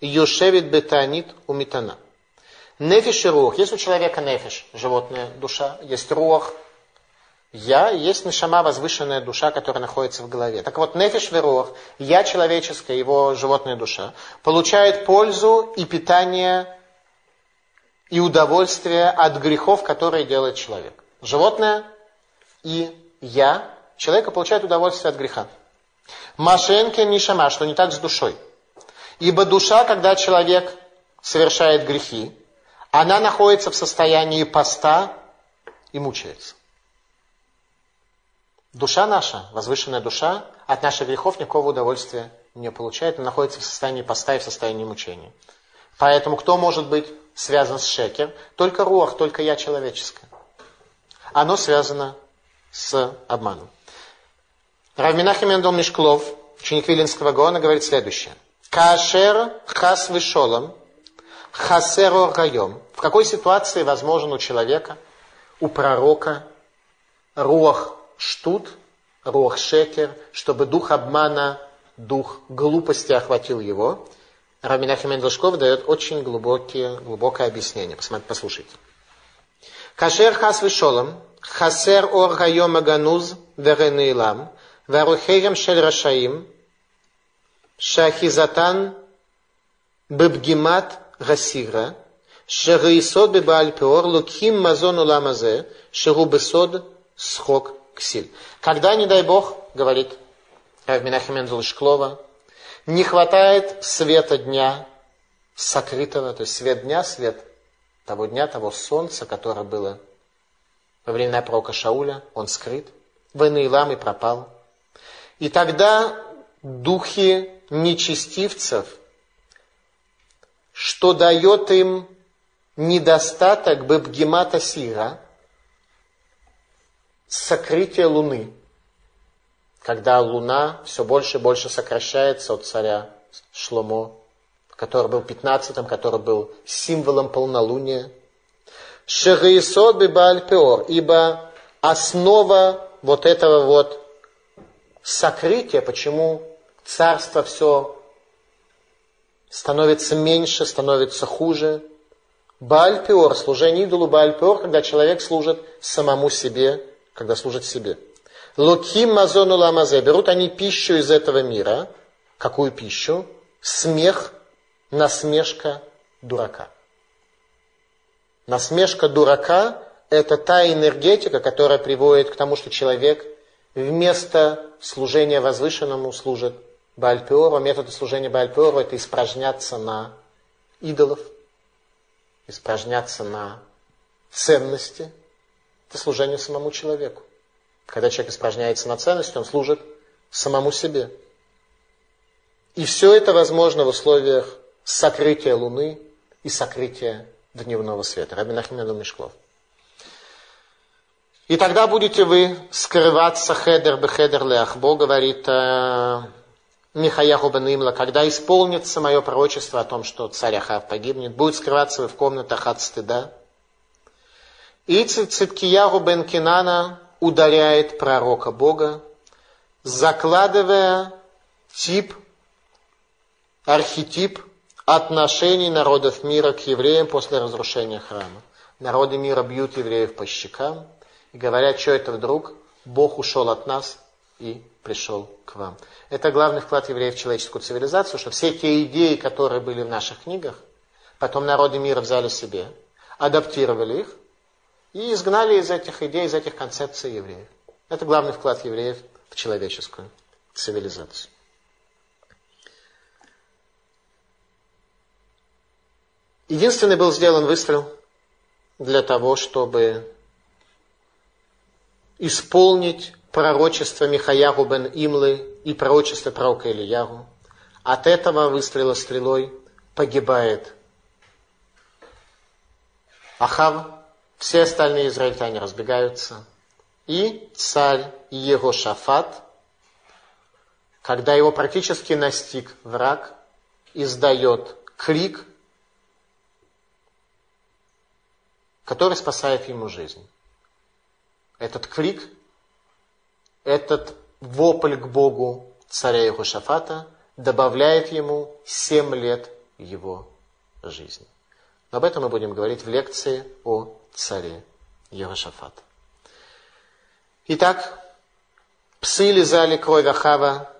юшевит бетанит умитана. Нефиш и рух. Есть у человека нефиш, животная душа. Есть рух, я, есть нишама, возвышенная душа, которая находится в голове. Так вот, нефиш верух, я человеческая, его животная душа, получает пользу и питание и удовольствие от грехов, которые делает человек животное и я, человека получает удовольствие от греха. Машенке нишама, что не так с душой. Ибо душа, когда человек совершает грехи, она находится в состоянии поста и мучается. Душа наша, возвышенная душа, от наших грехов никакого удовольствия не получает, она находится в состоянии поста и в состоянии мучения. Поэтому кто может быть связан с шекер? Только рух, только я человеческая оно связано с обманом. Равминахим Эндол Мишклов, ученик Виленского Гона, говорит следующее. Кашер хас вишолом, хасеро райом. В какой ситуации возможен у человека, у пророка, руах штут, рух шекер, чтобы дух обмана, дух глупости охватил его. Раминахим Эндельшков дает очень глубокие, глубокое объяснение. Посмотрите, послушайте. Кашер хас вишолом, хасер ор гайом агануз веренейлам, варухерем шель рашаим, шахизатан бебгимат гасира, шагаисод бебальпеор луким мазон уламазе, шагубесод схок ксиль. Когда, не дай Бог, говорит Равминахим Энзел Шклова, не хватает света дня сокрытого, то есть свет дня, свет того дня, того солнца, которое было во времена пророка Шауля, он скрыт, войны Илам и пропал. И тогда духи нечестивцев, что дает им недостаток Бабгемата Сира, сокрытие Луны, когда Луна все больше и больше сокращается от царя Шломо, который был пятнадцатым, который был символом полнолуния. Шегаисод бибаль пеор, ибо основа вот этого вот сокрытия, почему царство все становится меньше, становится хуже, Баальпиор, служение идолу Баальпиор, когда человек служит самому себе, когда служит себе. Луким мазону ламазе, берут они пищу из этого мира. Какую пищу? Смех, насмешка дурака. Насмешка дурака – это та энергетика, которая приводит к тому, что человек вместо служения возвышенному служит Бальпиору. Метод служения Бальпиору – это испражняться на идолов, испражняться на ценности. Это служение самому человеку. Когда человек испражняется на ценности, он служит самому себе. И все это возможно в условиях сокрытия Луны и сокрытия дневного света. Рабин Ахмеду Мишклов. И тогда будете вы скрываться хедер бехедер леахбо, говорит э, Михаяху бен Имла, когда исполнится мое пророчество о том, что царь Ахав погибнет, будет скрываться вы в комнатах от стыда. И Циткияру бен Кинана ударяет пророка Бога, закладывая тип, архетип отношений народов мира к евреям после разрушения храма. Народы мира бьют евреев по щекам и говорят, что это вдруг Бог ушел от нас и пришел к вам. Это главный вклад евреев в человеческую цивилизацию, что все те идеи, которые были в наших книгах, потом народы мира взяли себе, адаптировали их и изгнали из этих идей, из этих концепций евреев. Это главный вклад евреев в человеческую цивилизацию. Единственный был сделан выстрел для того, чтобы исполнить пророчество Михаягу бен Имлы и пророчество пророка Ильягу. От этого выстрела стрелой погибает Ахав, все остальные израильтяне разбегаются. И царь его Шафат, когда его практически настиг враг, издает крик, который спасает ему жизнь. Этот крик, этот вопль к Богу царя Иехошафата добавляет ему семь лет его жизни. Об этом мы будем говорить в лекции о царе Иерошафата. Итак, псы лизали кровь Ахава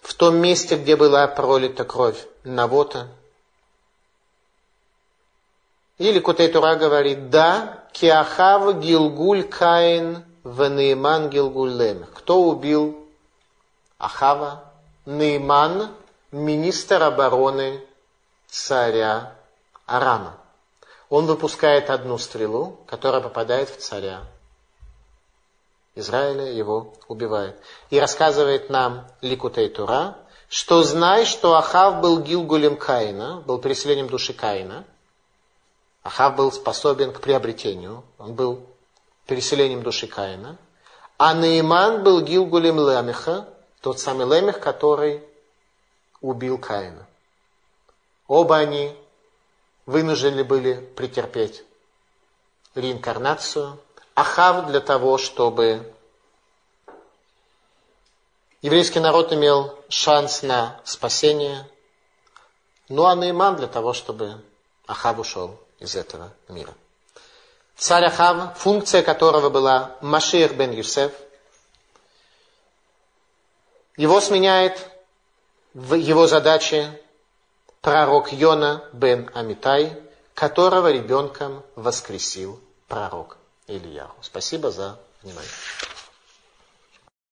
в том месте, где была пролита кровь Навота. Или Кутей Тура говорит, да, Киахав Гилгуль Каин Ванейман Гилгуль Лемех. Кто убил Ахава? Нейман, министр обороны царя Арама. Он выпускает одну стрелу, которая попадает в царя. Израиля его убивает. И рассказывает нам Ликутей Тура, что знай, что Ахав был Гилгулем Каина, был переселением души Каина. Ахав был способен к приобретению, он был переселением души Каина. А Наиман был Гилгулем Лемеха, тот самый Лемех, который убил Каина. Оба они вынуждены были претерпеть реинкарнацию. Ахав для того, чтобы еврейский народ имел шанс на спасение. Ну а Наиман для того, чтобы Ахав ушел из этого мира. Царь Ахав, функция которого была Машир бен Юсеф, его сменяет в его задаче пророк Йона бен Амитай, которого ребенком воскресил пророк Ильяху. Спасибо за внимание.